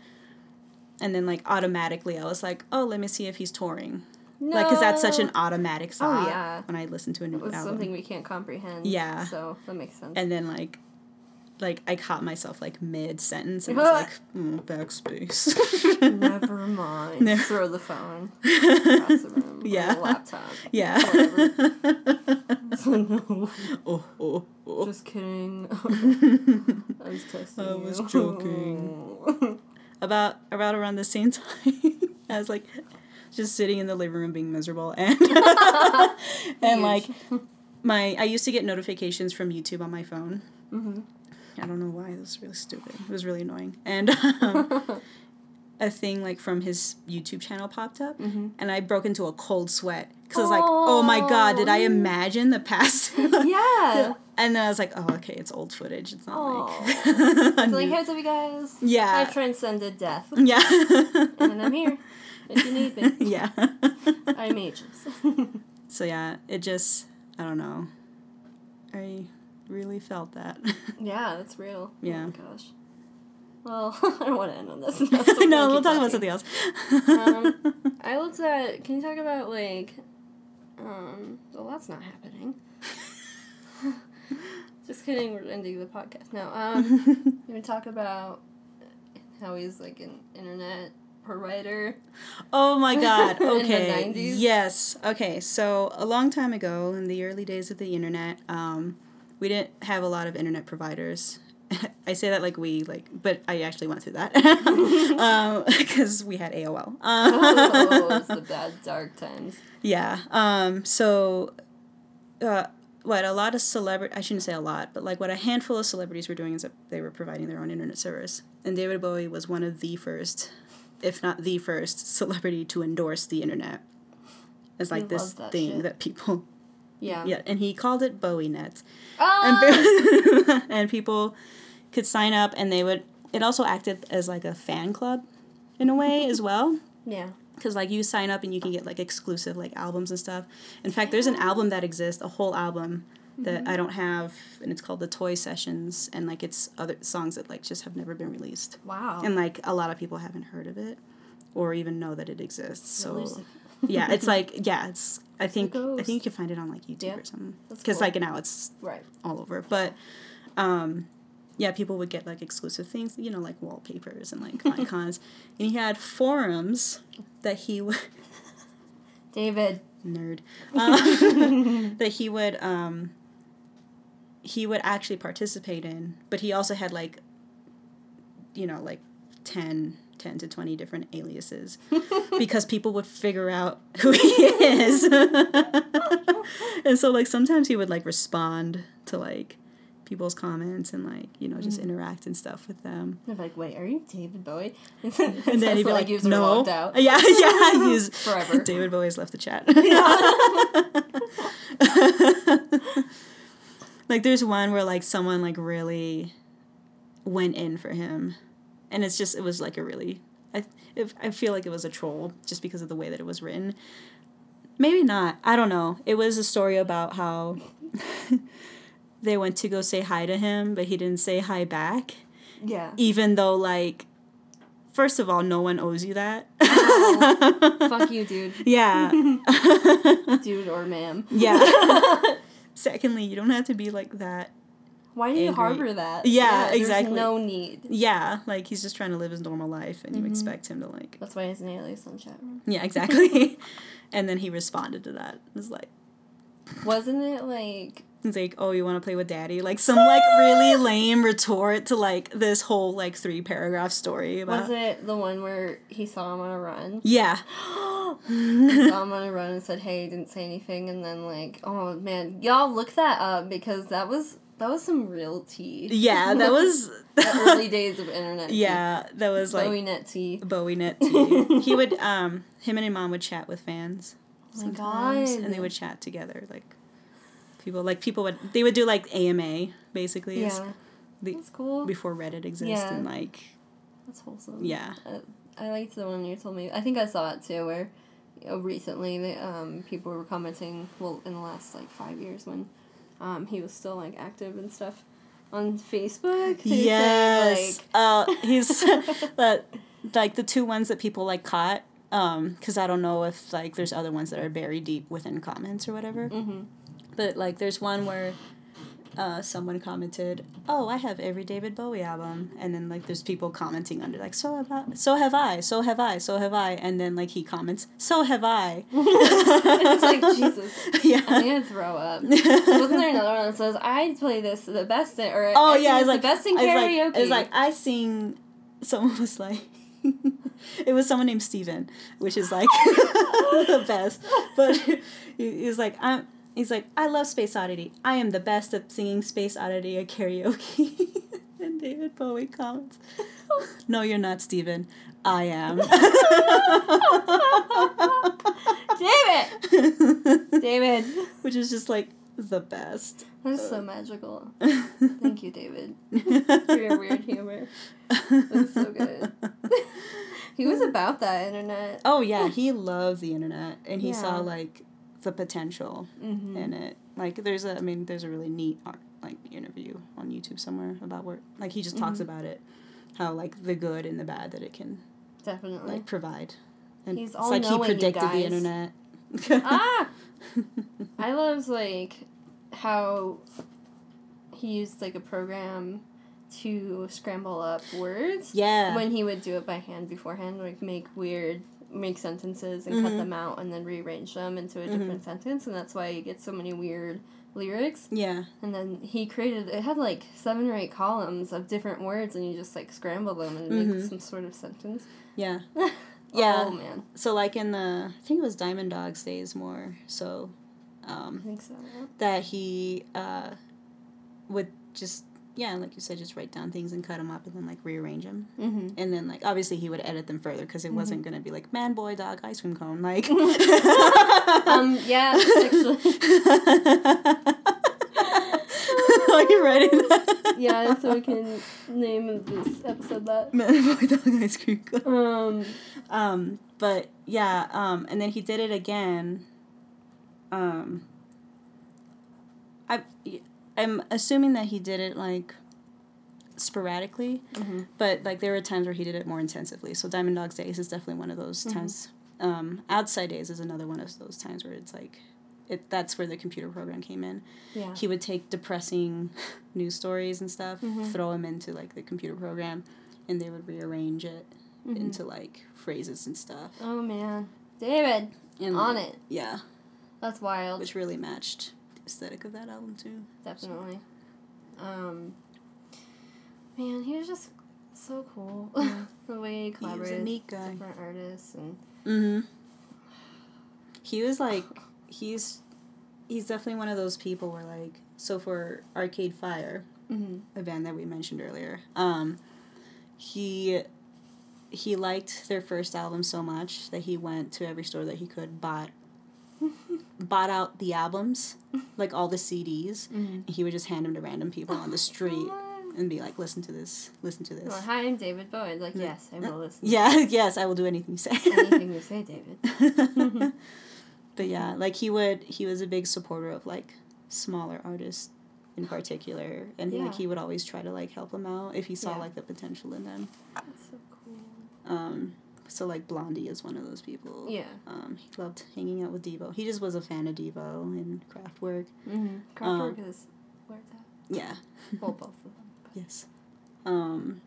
and then like automatically I was like, oh, let me see if he's touring. No. Like, cause that's such an automatic thought yeah. when I listen to a new It was album. something we can't comprehend. Yeah. So that makes sense. and then like like I caught myself like mid sentence and was like (laughs) mm, backspace. Never mind. (laughs) Never- Throw the phone (laughs) across the room. or (laughs) Yeah. laptop. (laughs) yeah. oh oh oh. just kidding. (laughs) I was testing I was you. joking. About about around the same time, I was like just sitting in the living room being miserable and and like my I used to get notifications from YouTube on my phone. Mhm. I don't know why. It was really stupid. It was really annoying. And um, a thing like from his YouTube channel popped up, Mhm. and I broke into a cold sweat because I was like, "Oh my god, did I imagine the past?" (laughs) Yeah. (laughs) And then I was like, "Oh, okay, it's old footage. It's not like." (laughs) Like, here's up, you guys. Yeah. I transcended death, Yeah. and I'm here. If you need me, yeah. I'm ages. so yeah, it just I don't know. I really felt that. yeah, that's real. Yeah. Oh my gosh. Well, (laughs) I don't want to end on this. (laughs) (laughs) no, we'll talk about something else. um, I looked at. Can you talk about like? Um. Well, that's not happening. Just kidding. We're ending the podcast. No. Um. you want to talk about how he's like an internet provider? Oh my god. In the Okay. 90s? Yes. Okay. So a long time ago, in the early days of the internet, um, we didn't have a lot of internet providers. (laughs) I say that like we like, but I actually went through that (laughs) (laughs) because we had AOL. Um, oh, it's the bad dark times. yeah. Um. So, uh, what a lot of celebrity I shouldn't say a lot, but like what a handful of celebrities were doing is that they were providing their own internet service, and David Bowie was one of the first, if not the first, celebrity to endorse the internet as like We this that thing shit. that people Yeah. yeah, and he called it BowieNet, Oh. and ah! (laughs) and people could sign up, and they would. It also acted as like a fan club, in a way as well yeah. because like you sign up and you can get like exclusive like albums and stuff in fact there's an album that exists a whole album that mm-hmm. i don't have and it's called the toy sessions and like it's other songs that like just have never been released Wow. and like a lot of people haven't heard of it or even know that it exists so yeah it's like yeah it's i think i think you can find it on like youtube Yeah, or something because cool. like now it's right. all over but um yeah people would get like exclusive things you know like wallpapers and like (laughs) icons and he had forums that he would (laughs) David. nerd (laughs) um, that he would um he would actually participate in but he also had like you know like 10 10 to 20 different aliases (laughs) because people would figure out who he is. (laughs) And so like sometimes he would like respond to like people's comments and like you know just mm. interact and stuff with them. They're like, wait, are you David Bowie? (laughs) and then he'd be like, he was no. yeah yeah he's Forever. David Bowie's left the chat. Like there's one where like someone like really went in for him and it's just it was like a really i if, i feel like it was a troll just because of the way that it was written Maybe not. I don't know. It was a story about how (laughs) they went to go say hi to him, but he didn't say hi back. Yeah. Even though, like, first of all, no one owes you that. Oh. Fuck you, dude. (laughs) yeah. Dude or ma'am. yeah. (laughs) Secondly, you don't have to be like that. Why do you Angry. harbor that? Yeah, there's exactly. no need. Yeah, like he's just trying to live his normal life, and you Mhm. expect him to like. That's why he's an alias on chat room. Yeah, exactly. (laughs) (laughs) and then he responded to that. It was like, Wasn't it like he's like, "Oh, you want to play with daddy?" Like some like really (laughs) lame retort to like this whole like three paragraph story about. was it the one where he saw him on a run? Yeah. (gasps) He saw him on a run and said, "Hey," didn't say anything, and then like, oh man, y'all look that up because that was that was some real tea. yeah, that (laughs) was. the early (laughs) days of internet. tea. yeah, that was like BowieNet tea. BowieNet (laughs) tea. he would um him and his mom would chat with fans Oh my sometimes, God. and they would chat together like people like people would they would do like AMA basically Yeah, the- that's cool. before Reddit exists Yeah. and like That's wholesome. yeah Uh, I liked the one you told me. I think I saw it too, where you know, recently the um, people were commenting. Well, in the last like five years, when um, he was still like active and stuff on Facebook. they were saying, yes like, uh he's (laughs) but like the two ones that people like caught um because I don't know if like there's other ones that are buried deep within comments or whatever mhm. But like, there's one where uh, someone commented, "Oh, I have every David Bowie album," and then like, there's people commenting under like, "So have I, so have I, so have I, so have I," and then like he comments, "So have I." (laughs) it's like (laughs) Jesus. Yeah, I'm gonna throw up. Wasn't there another one that says I play this the best in, or Oh I yeah, it's like the best in it's like- karaoke? It's like I sing. Someone was like. (laughs) it was someone named Steven, which is like the best. But he, he's like, I'm he's like, I love Space Oddity. I am the best at singing Space Oddity at karaoke. (laughs) and David Bowie comments, (laughs) No, you're not, Steven. I am. David, (laughs) David, which is just like the best. that's so magical. Thank you, David, for your weird humor. That's so good. He was about that internet. Oh yeah, he loved the internet and he Yeah. saw like the potential Mm-hmm. in it. Like there's a I mean there's a really neat art, like interview on YouTube somewhere about where like he just talks Mhm. about it. How like the good and the bad that it can Definitely. like provide. And He's it's all like knowing, you predicted the internet. (laughs) ah, (laughs) I love like how he used like a program to scramble up words. yeah. when he would do it by hand beforehand, like make weird, make sentences and cut Mhm. them out and then rearrange them into a Mhm. different sentence, and that's why you get so many weird lyrics. yeah. And then he created it had like seven or eight columns of different words, and you just like scramble them and make Mhm. some sort of sentence. Yeah. (laughs) Yeah. Oh man, So like in the I think it was Diamond Dogs days more so I um think so. that he uh would just yeah, like you said, just write down things and cut them up and then like rearrange them. Mm-hmm. And then like obviously he would edit them further because it wasn't gonna be like man, boy, dog, ice cream cone. Like, (laughs) Um. Yeah. Actually. (laughs) Are you writing (laughs) that? Yeah. So we can name this episode that. Man, boy, dog, ice cream cone. Um. Um, but yeah, um, and then he did it again. Um, I, I'm assuming that he did it like sporadically, hmm but like there were times where he did it more intensively. So Diamond Dogs Days is definitely one of those Mhm. times. Um, Outside Days is another one of those times where it's like, it that's where the computer program came in. Yeah. He would take depressing (laughs) news stories and stuff, Mhm. throw them into like the computer program, and they would rearrange it Mhm. into like phrases and stuff. Oh man, David, And on like, it. Yeah, That's wild. which really matched aesthetic of that album too. Definitely. Um, man, he was just so cool. Yeah. (laughs) the way he He was collaborated neat with different artists and Mm-hmm. (sighs) He was like, he's, he's definitely one of those people where like, so for Arcade Fire, mm-hmm. a band that we mentioned earlier, um, he, he liked their first album so much that he went to every store that he could, bought, bought out the albums, (laughs) like all the CDs. Mm-hmm. He would just hand them to random people on the street and be like, listen to this, listen to this. Well, hi, I'm David Bowie. Like, yes, I will listen. (laughs) Yeah, yes, I will do anything you say. Anything you say, David. (laughs) but yeah, like he would he was a big supporter of like smaller artists in particular and Yeah. like he would always try to like help them out if he saw Yeah. like the potential in them. That's so cool. Um so like Blondie is one of those people. Yeah. Um he loved hanging out with Devo. He just was a fan of Devo and Kraftwerk. Mm-hmm. Kraftwerk is where's that? Yeah. (laughs) Well, both of them. but- Yes. Um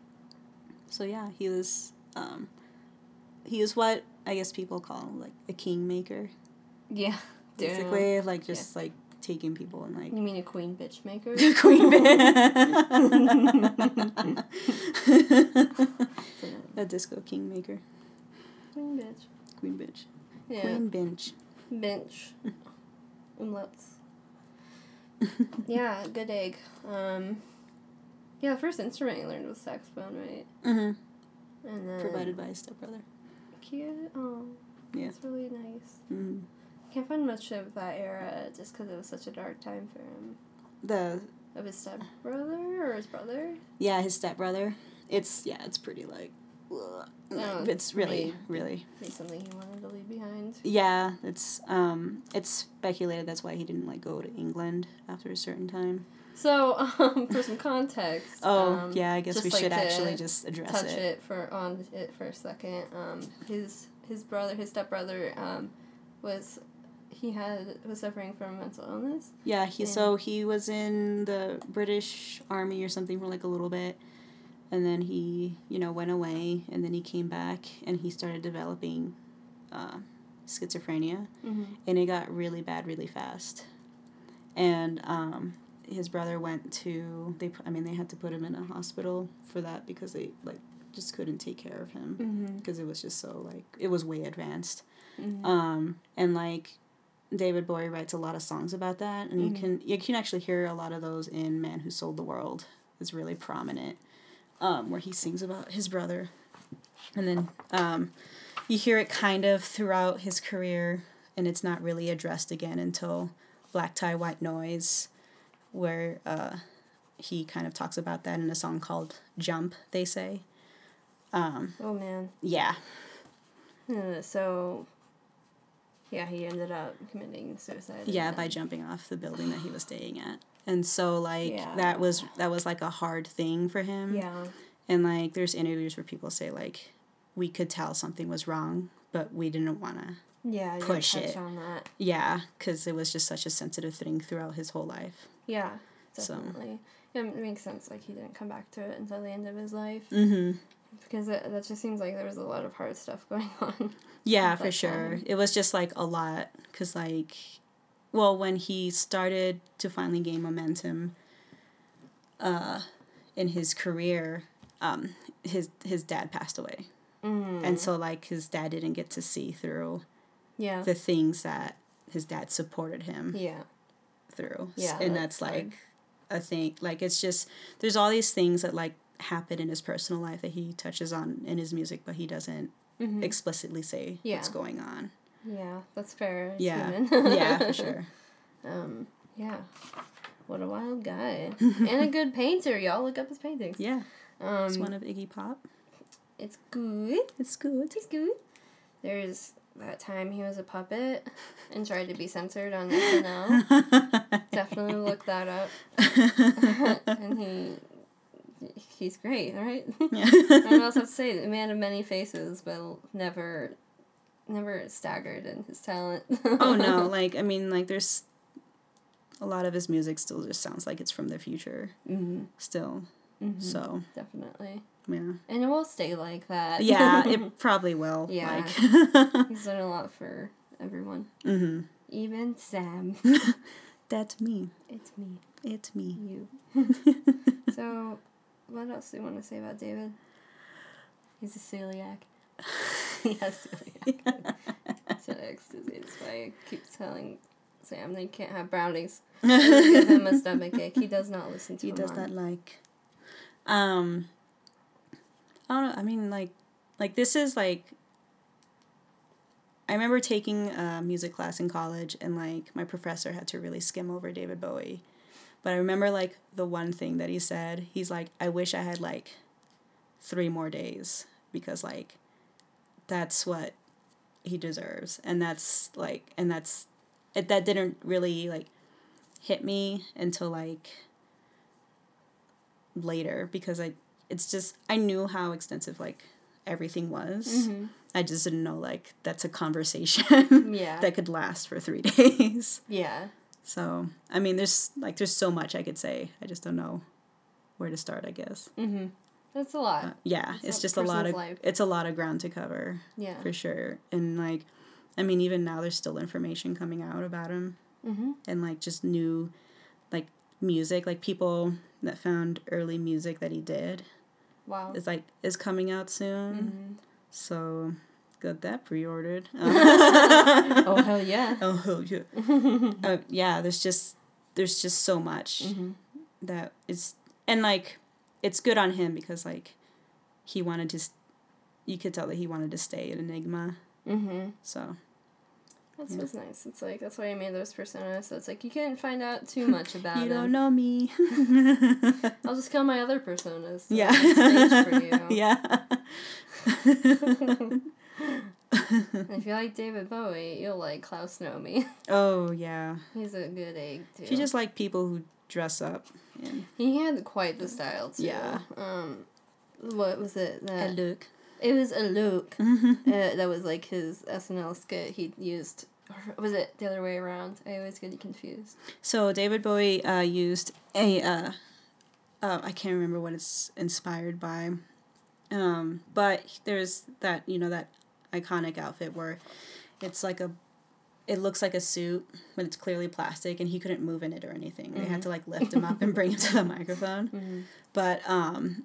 so yeah, he was um he was what I guess people call like a kingmaker. Yeah. (laughs) Damn. Basically, like just like taking people and like You mean a queen bitch maker? (laughs) Queen It's a A disco kingmaker. Queen bitch. Queen bitch. Yeah. Queen bench. Bench. (laughs) Umlauts. yeah, good egg. Um, yeah, the first instrument you learned was saxophone, right? Mm-hmm. And then Provided by his stepbrother. Cute. Oh, Yeah. it's really nice. Mm-hmm. Can't find much of that era just because it was such a dark time for him. The Of his step brother or his brother? yeah, his stepbrother. It's yeah, it's pretty like. Oh, it's really made- really something he wanted to leave behind. yeah. It's um it's speculated that's why he didn't like go to England after a certain time. So, um, (laughs) for some context. Oh um, yeah, I guess we like should actually just address that. touch it. it. for on it for a second. Um, his his brother, his stepbrother, um, was he had was suffering from mental illness. Yeah, he Yeah. so he was in the British Army or something for like a little bit, and then he you know went away, and then he came back, and he started developing uh, schizophrenia, Mm-hmm. and it got really bad really fast, and um, his brother went to they I mean they had to put him in a hospital for that because they like just couldn't take care of him Mm-hmm. because it was just so like it was way advanced. mm-hmm. Um, and like David Bowie writes a lot of songs about that, and you Mhm. can you can actually hear a lot of those in "Man Who Sold the World." It's really prominent, um, where he sings about his brother, and then um, you hear it kind of throughout his career, and it's not really addressed again until "Black Tie White Noise," where uh, he kind of talks about that in a song called "Jump." They say, um, oh man. yeah, Uh, so. Yeah, he ended up committing suicide. Yeah, by jumping off the building that he was staying at. And so like Yeah. that was that was like a hard thing for him. Yeah. And like there's interviews where people say like we could tell something was wrong, but we didn't want to. Yeah. Push it. on that. Yeah, cuz it was just such a sensitive thing throughout his whole life. Yeah. So- Definitely. Yeah, it makes sense. Like he didn't come back to it until the end of his life Mhm. because it, that just seems like there was a lot of hard stuff (laughs) going on. Yeah, for sure. time. It was just like a lot cuz like well, when he started to finally gain momentum uh in his career, um his his dad passed away. Mm. and so like his dad didn't get to see through yeah. the things that his dad supported him Yeah. through Yeah, and that's that's hard. like a thing like it's just there's all these things that like happen in his personal life that he touches on in his music but he doesn't Mhm. explicitly say Yeah. what's going on Yeah, that's fair. It's yeah yeah for (laughs) sure Um, yeah. What a wild guy. and a (laughs) good painter. Y'all look up his paintings. yeah Um, it's one of iggy pop it's good. it's good It's good. There's that time he was a puppet and tried to be censored on SNL. (laughs) Definitely look that up. and he he's great, right? yeah. I don't know what else have to say. A man of many faces, but never never staggered in his talent. oh no (laughs) like i mean like there's a lot of his music still just sounds like it's from the future hmm still hmm so Definitely. yeah And it will stay like that. yeah, (laughs) it probably will. Yeah. Like, He's done a lot for everyone. hmm Even Sam. (laughs) That's me. It's me. It's me. You. so, what else do you want to say about David? He's a celiac. He has celiac. Celiac disease. That's why I keep telling Sam they can't have brownies. (laughs) Give him a stomach ache. He does not listen to he does not like. Um. I don't know. I mean, like, like this is like. I remember taking a music class in college, and like my professor had to really skim over David Bowie, but I remember like the one thing that he said. He's like, "I wish I had like, three more days because like, that's what he deserves, and that's like, and that's it. That didn't really like hit me until like later because I it's just I knew how extensive like everything was. Mm-hmm. I just didn't know like that's a conversation (laughs) Yeah. that could last for three (laughs) days. yeah. So I mean, there's like there's so much I could say. I just don't know where to start. I guess. Mm-hmm. That's a lot. Uh, yeah, It's it's, just a lot of life. it's a lot of ground to cover yeah. for sure. And like, I mean, even now there's still information coming out about him Mm-hmm. and like just new, like music, like people that found early music that he did Wow. is like is coming out soon. Mm-hmm. So got that pre-ordered. (laughs) (laughs) oh hell yeah. (laughs) oh hell yeah. uh, yeah, there's just there's just so much Mm-hmm. that is and like it's good on him because like he wanted to s- you could tell that he wanted to stay at enigma. Mm-hmm. So That's Yeah. what's nice. It's like that's why I made those personas. So it's like you can't find out too (laughs) much about you don't know me. (laughs) (laughs) I'll just kill my other personas. so yeah. yeah. If you like David Bowie, you'll like Klaus Nomi. oh yeah. He's a good egg too. If you just like people who dress up and he had quite the style too. Yeah. Um, what was it? That a look. it was a look. Mm-hmm. (laughs) uh, that was like his SNL skit. He used. Or was it the other way around? I always get confused. So David Bowie uh, used a uh, uh, I can't remember what it's inspired by, um, but there's that you know that iconic outfit where it's like a it looks like a suit but it's clearly plastic and he couldn't move in it or anything. They had to like lift him up and bring him to the microphone. (laughs) Mm-hmm. But um,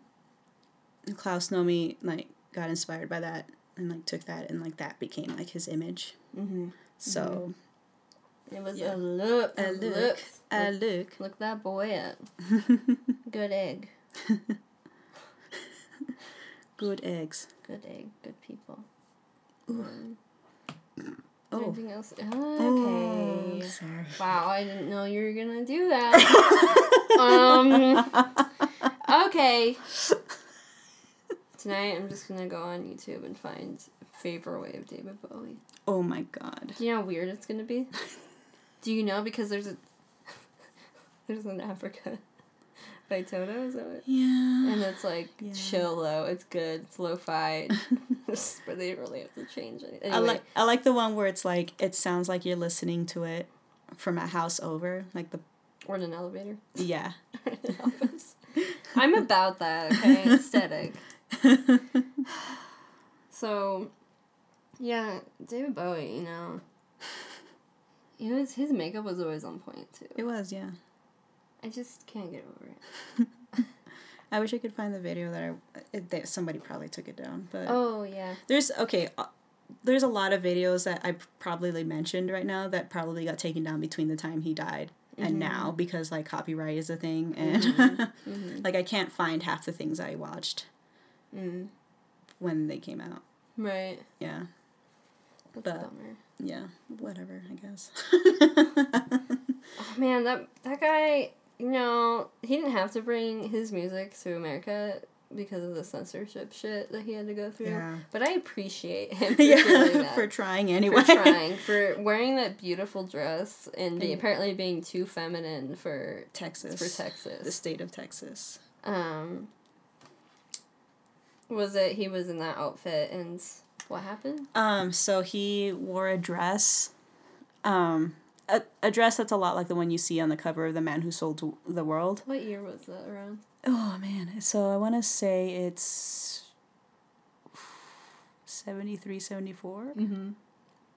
Klaus Nomi like got inspired by that and like took that and like that became like his image. Mm-hmm. So It was Yeah. a look. a of look, a Look, look. look that boy up. (laughs) Good egg. Good eggs. Good egg. Good people. Ooh. Oh. Anything else? Okay. Oh, sorry. Wow, I didn't know you were gonna do that. (laughs) um. Okay. Tonight, I'm just gonna go on YouTube and find favorite way of David Bowie. Oh my god. Do you know how weird it's gonna be? Do you know because there's a (laughs) there's an Africa by Toto, is that it? Yeah. And it's like Yeah. chill though. It's good. It's lo-fi. (laughs) but they don't really have to change anything. Anyway, I like I like the one where it's like it sounds like you're listening to it from a house over, like the or in an elevator. yeah. (laughs) In an office. I'm about that. Okay, (laughs) aesthetic. So, yeah, David Bowie. You know, it was his makeup was always on point too. It was, yeah. I just can't get over it. (laughs) I wish I could find the video that I it, that somebody probably took it down, but Oh yeah. there's okay, uh, there's a lot of videos that I probably mentioned right now that probably got taken down between the time he died Mhm. and now because like copyright is a thing and (laughs) Mm-hmm. like I can't find half the things I watched Mm. when they came out. Right. Yeah. That's But- bummer. Yeah, whatever, I guess. (laughs) Oh man, that that guy. You know, he didn't have to bring his music to America because of the censorship shit that he had to go through. yeah. But I appreciate him (laughs) for yeah, for trying anyway. for trying, for wearing that beautiful dress and be, And- apparently being too feminine for Texas. for Texas. The state of Texas. Um, was it he was in that outfit and what happened? Um, so he wore a dress. Um, a, a dress that's a lot like the one you see on the cover of The Man Who Sold the World. What year was that around? Oh man, so I want to say it's 73, 74 Mm-hmm.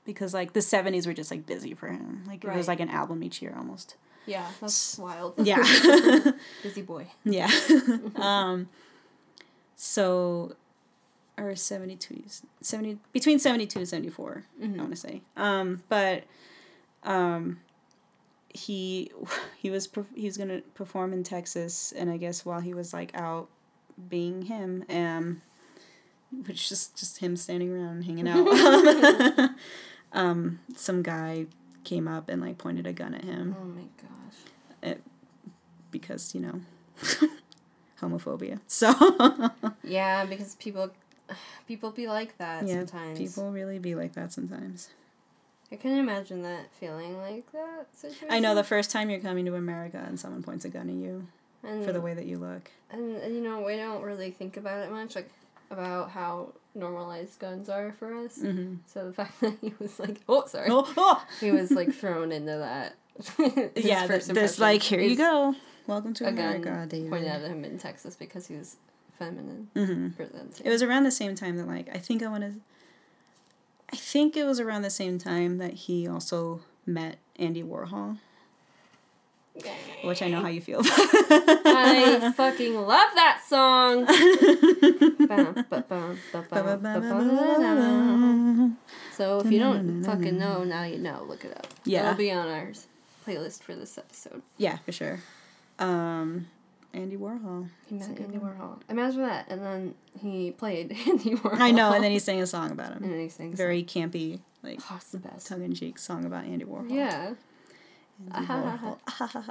because like the 70s were just like busy for him. Like it was like an album each year almost. Yeah, that's wild. Yeah. (laughs) busy boy. Yeah. (laughs) um so or 72 70 between 72 and 74 I Mm-hmm. want to say. Um but um he (laughs) he was he was going to perform in Texas and I guess while he was like out being him um which is just him standing around hanging out. (laughs) (laughs) um some guy came up and like pointed a gun at him Oh my gosh. because, you know, homophobia. So Yeah, because people (sighs) people be like that yeah, sometimes. people really be like that sometimes. I can imagine that feeling like that situation. I know the first time you're coming to America and someone points a gun at you and, for the way that you look. and, and you know we don't really think about it much, like about how normalized guns are for us. Mm-hmm. So the (laughs) fact that he was like, oh sorry, Oh, oh! (laughs) he was like thrown into that. (laughs) Yeah, first this like here you go, welcome to A America, gun David. pointed at him in Texas because he was feminine. Mm-hmm. It was around the same time that like I think I want to. I think it was around the same time that he also met Andy Warhol, which I know how you feel. I (laughs) fucking love that song. So if you don't fucking know, now you know. Look it up. Yeah. It'll be on our playlist for this episode. yeah, for sure. Um, Andy Warhol. He met Andy one. Warhol. Imagine that. And then he played (laughs) Andy Warhol. I know, and then he sang a song about him. and then he sings. Very campy, like Oh, the best. tongue in cheek song about Andy Warhol. Yeah. Andy Warhol. (laughs)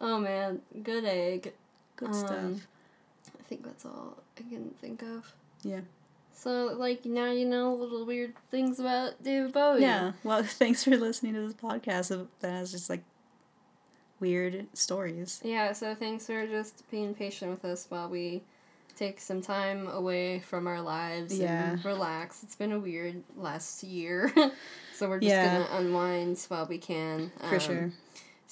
Oh man, good egg. Good Um, stuff. I think that's all I can think of. Yeah. So, like, now you know little weird things about David Bowie. Yeah. Well, (laughs) thanks for listening to this podcast that has just like weird stories. Yeah, so thanks for just being patient with us while we take some time away from our lives Yeah. and relax. It's been a weird last year. (laughs) so we're just Yeah. gonna unwind while we can. For Um, sure.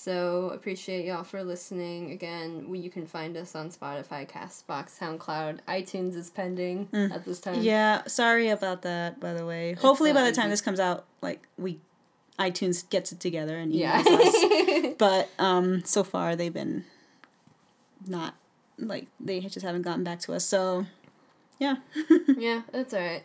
So appreciate y'all for listening. Again, we, you can find us on Spotify, Castbox, SoundCloud. iTunes is pending at this time. Mm. Yeah, sorry about that, by the way. Hopefully, by the time easy. this comes out, like we, iTunes gets it together and Yeah. us. (laughs) But um, so far they've been not like they just haven't gotten back to us. So, yeah, (laughs) yeah, that's alright.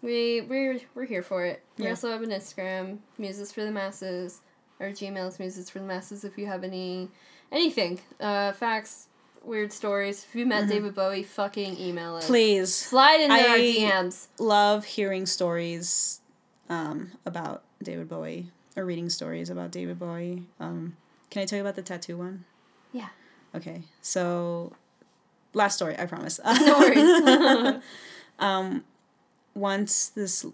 We we're we're here for it. We Yeah. also have an Instagram, Muses for the Masses. Our Gmails Muses for the Masses. If you have any anything, uh, facts, weird stories. If you met David Bowie, fucking email us. Mm-hmm. please slide into our DMs. love hearing stories um, about David Bowie or reading stories about David Bowie. Um, can I tell you about the tattoo one? Yeah. Okay, so last story, I promise. No worries. (laughs) um, once this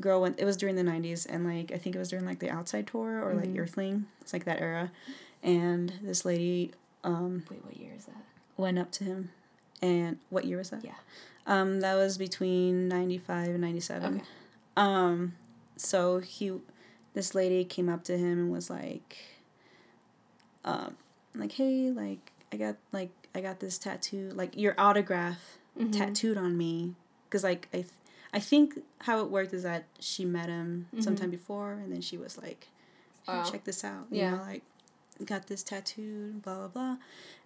girl went, it was during the '90s, and like I think it was during like the Outside tour or like Mhm. Earthling. It's like that era, and this lady um Wait, what year is that? went up to him, and what year was that? Yeah. Um, that was between '95 and '97. Okay. Um, so he, this lady came up to him and was like, um, like, hey, like, I got, like, I got this tattoo, like, your autograph Mhm. tattooed on me. Cause, like, I, I think how it worked is that she met him mm-hmm. sometime before and then she was like, hey, Wow. check this out. You Yeah. know, like, got this tattooed, blah, blah, blah.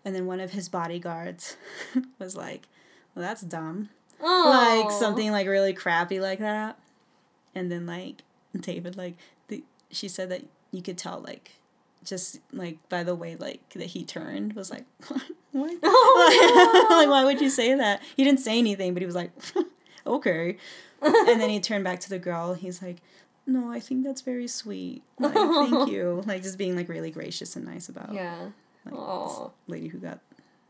And then one of his bodyguards (laughs) was like, well, that's dumb Oh. like something like really crappy like that and then like david like the, she said that you could tell like just like by the way like that he turned was like (laughs) what what (laughs) Oh, like why would you say that he didn't say anything but he was like okay and then he (laughs) turned back to the girl he's like no i think that's very sweet like thank you (laughs) like just being like really gracious and nice about Yeah. like Oh, this lady who got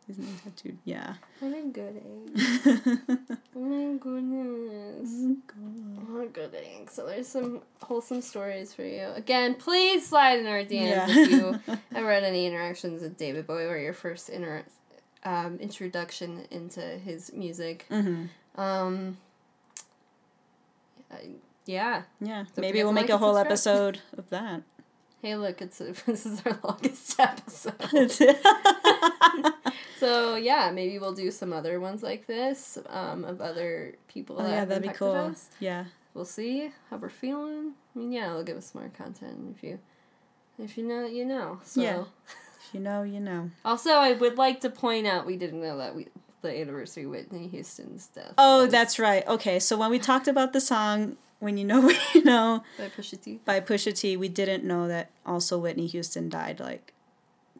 his name tattooed yeah what a good egg. Oh my goodness. Mm-hmm. What a good egg. So there's some wholesome stories for you. Again, please slide in our DMs Yeah. if you (laughs) ever had any interactions with David Bowie or your first inter- um, introduction into his music. mm-hmm. Um, I- yeah. Yeah, Don't maybe we'll make a whole subscribe. episode of that. (laughs) Hey, look, it's (laughs) this is our longest (laughs) episode. So yeah, maybe we'll do some other ones like this um, of other people. that Oh, yeah, that'd be cool. Us. Yeah, We'll see how we're feeling. I mean, yeah, it'll give us more content if you, if you know, you know. So. Yeah. if you know, you know. Also, I would like to point out we didn't know that we the anniversary of Whitney Houston's death. Oh, was that's right. Okay, so when we talked about the song "When You Know, When (laughs) You Know" by Pusha T. by Pusha T, we didn't know that also Whitney Houston died like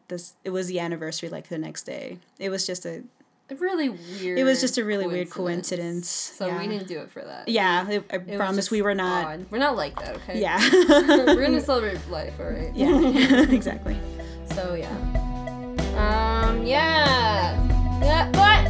this. It was the anniversary like the next day. It was just a. A really weird. It was just a really weird coincidence. So yeah. we didn't do it for that. Yeah, I, I It promise we were not. odd. We're not like that, okay? Yeah. (laughs) We're gonna (laughs) celebrate life, alright? yeah. exactly. So yeah. Um, Yeah. Yeah. What?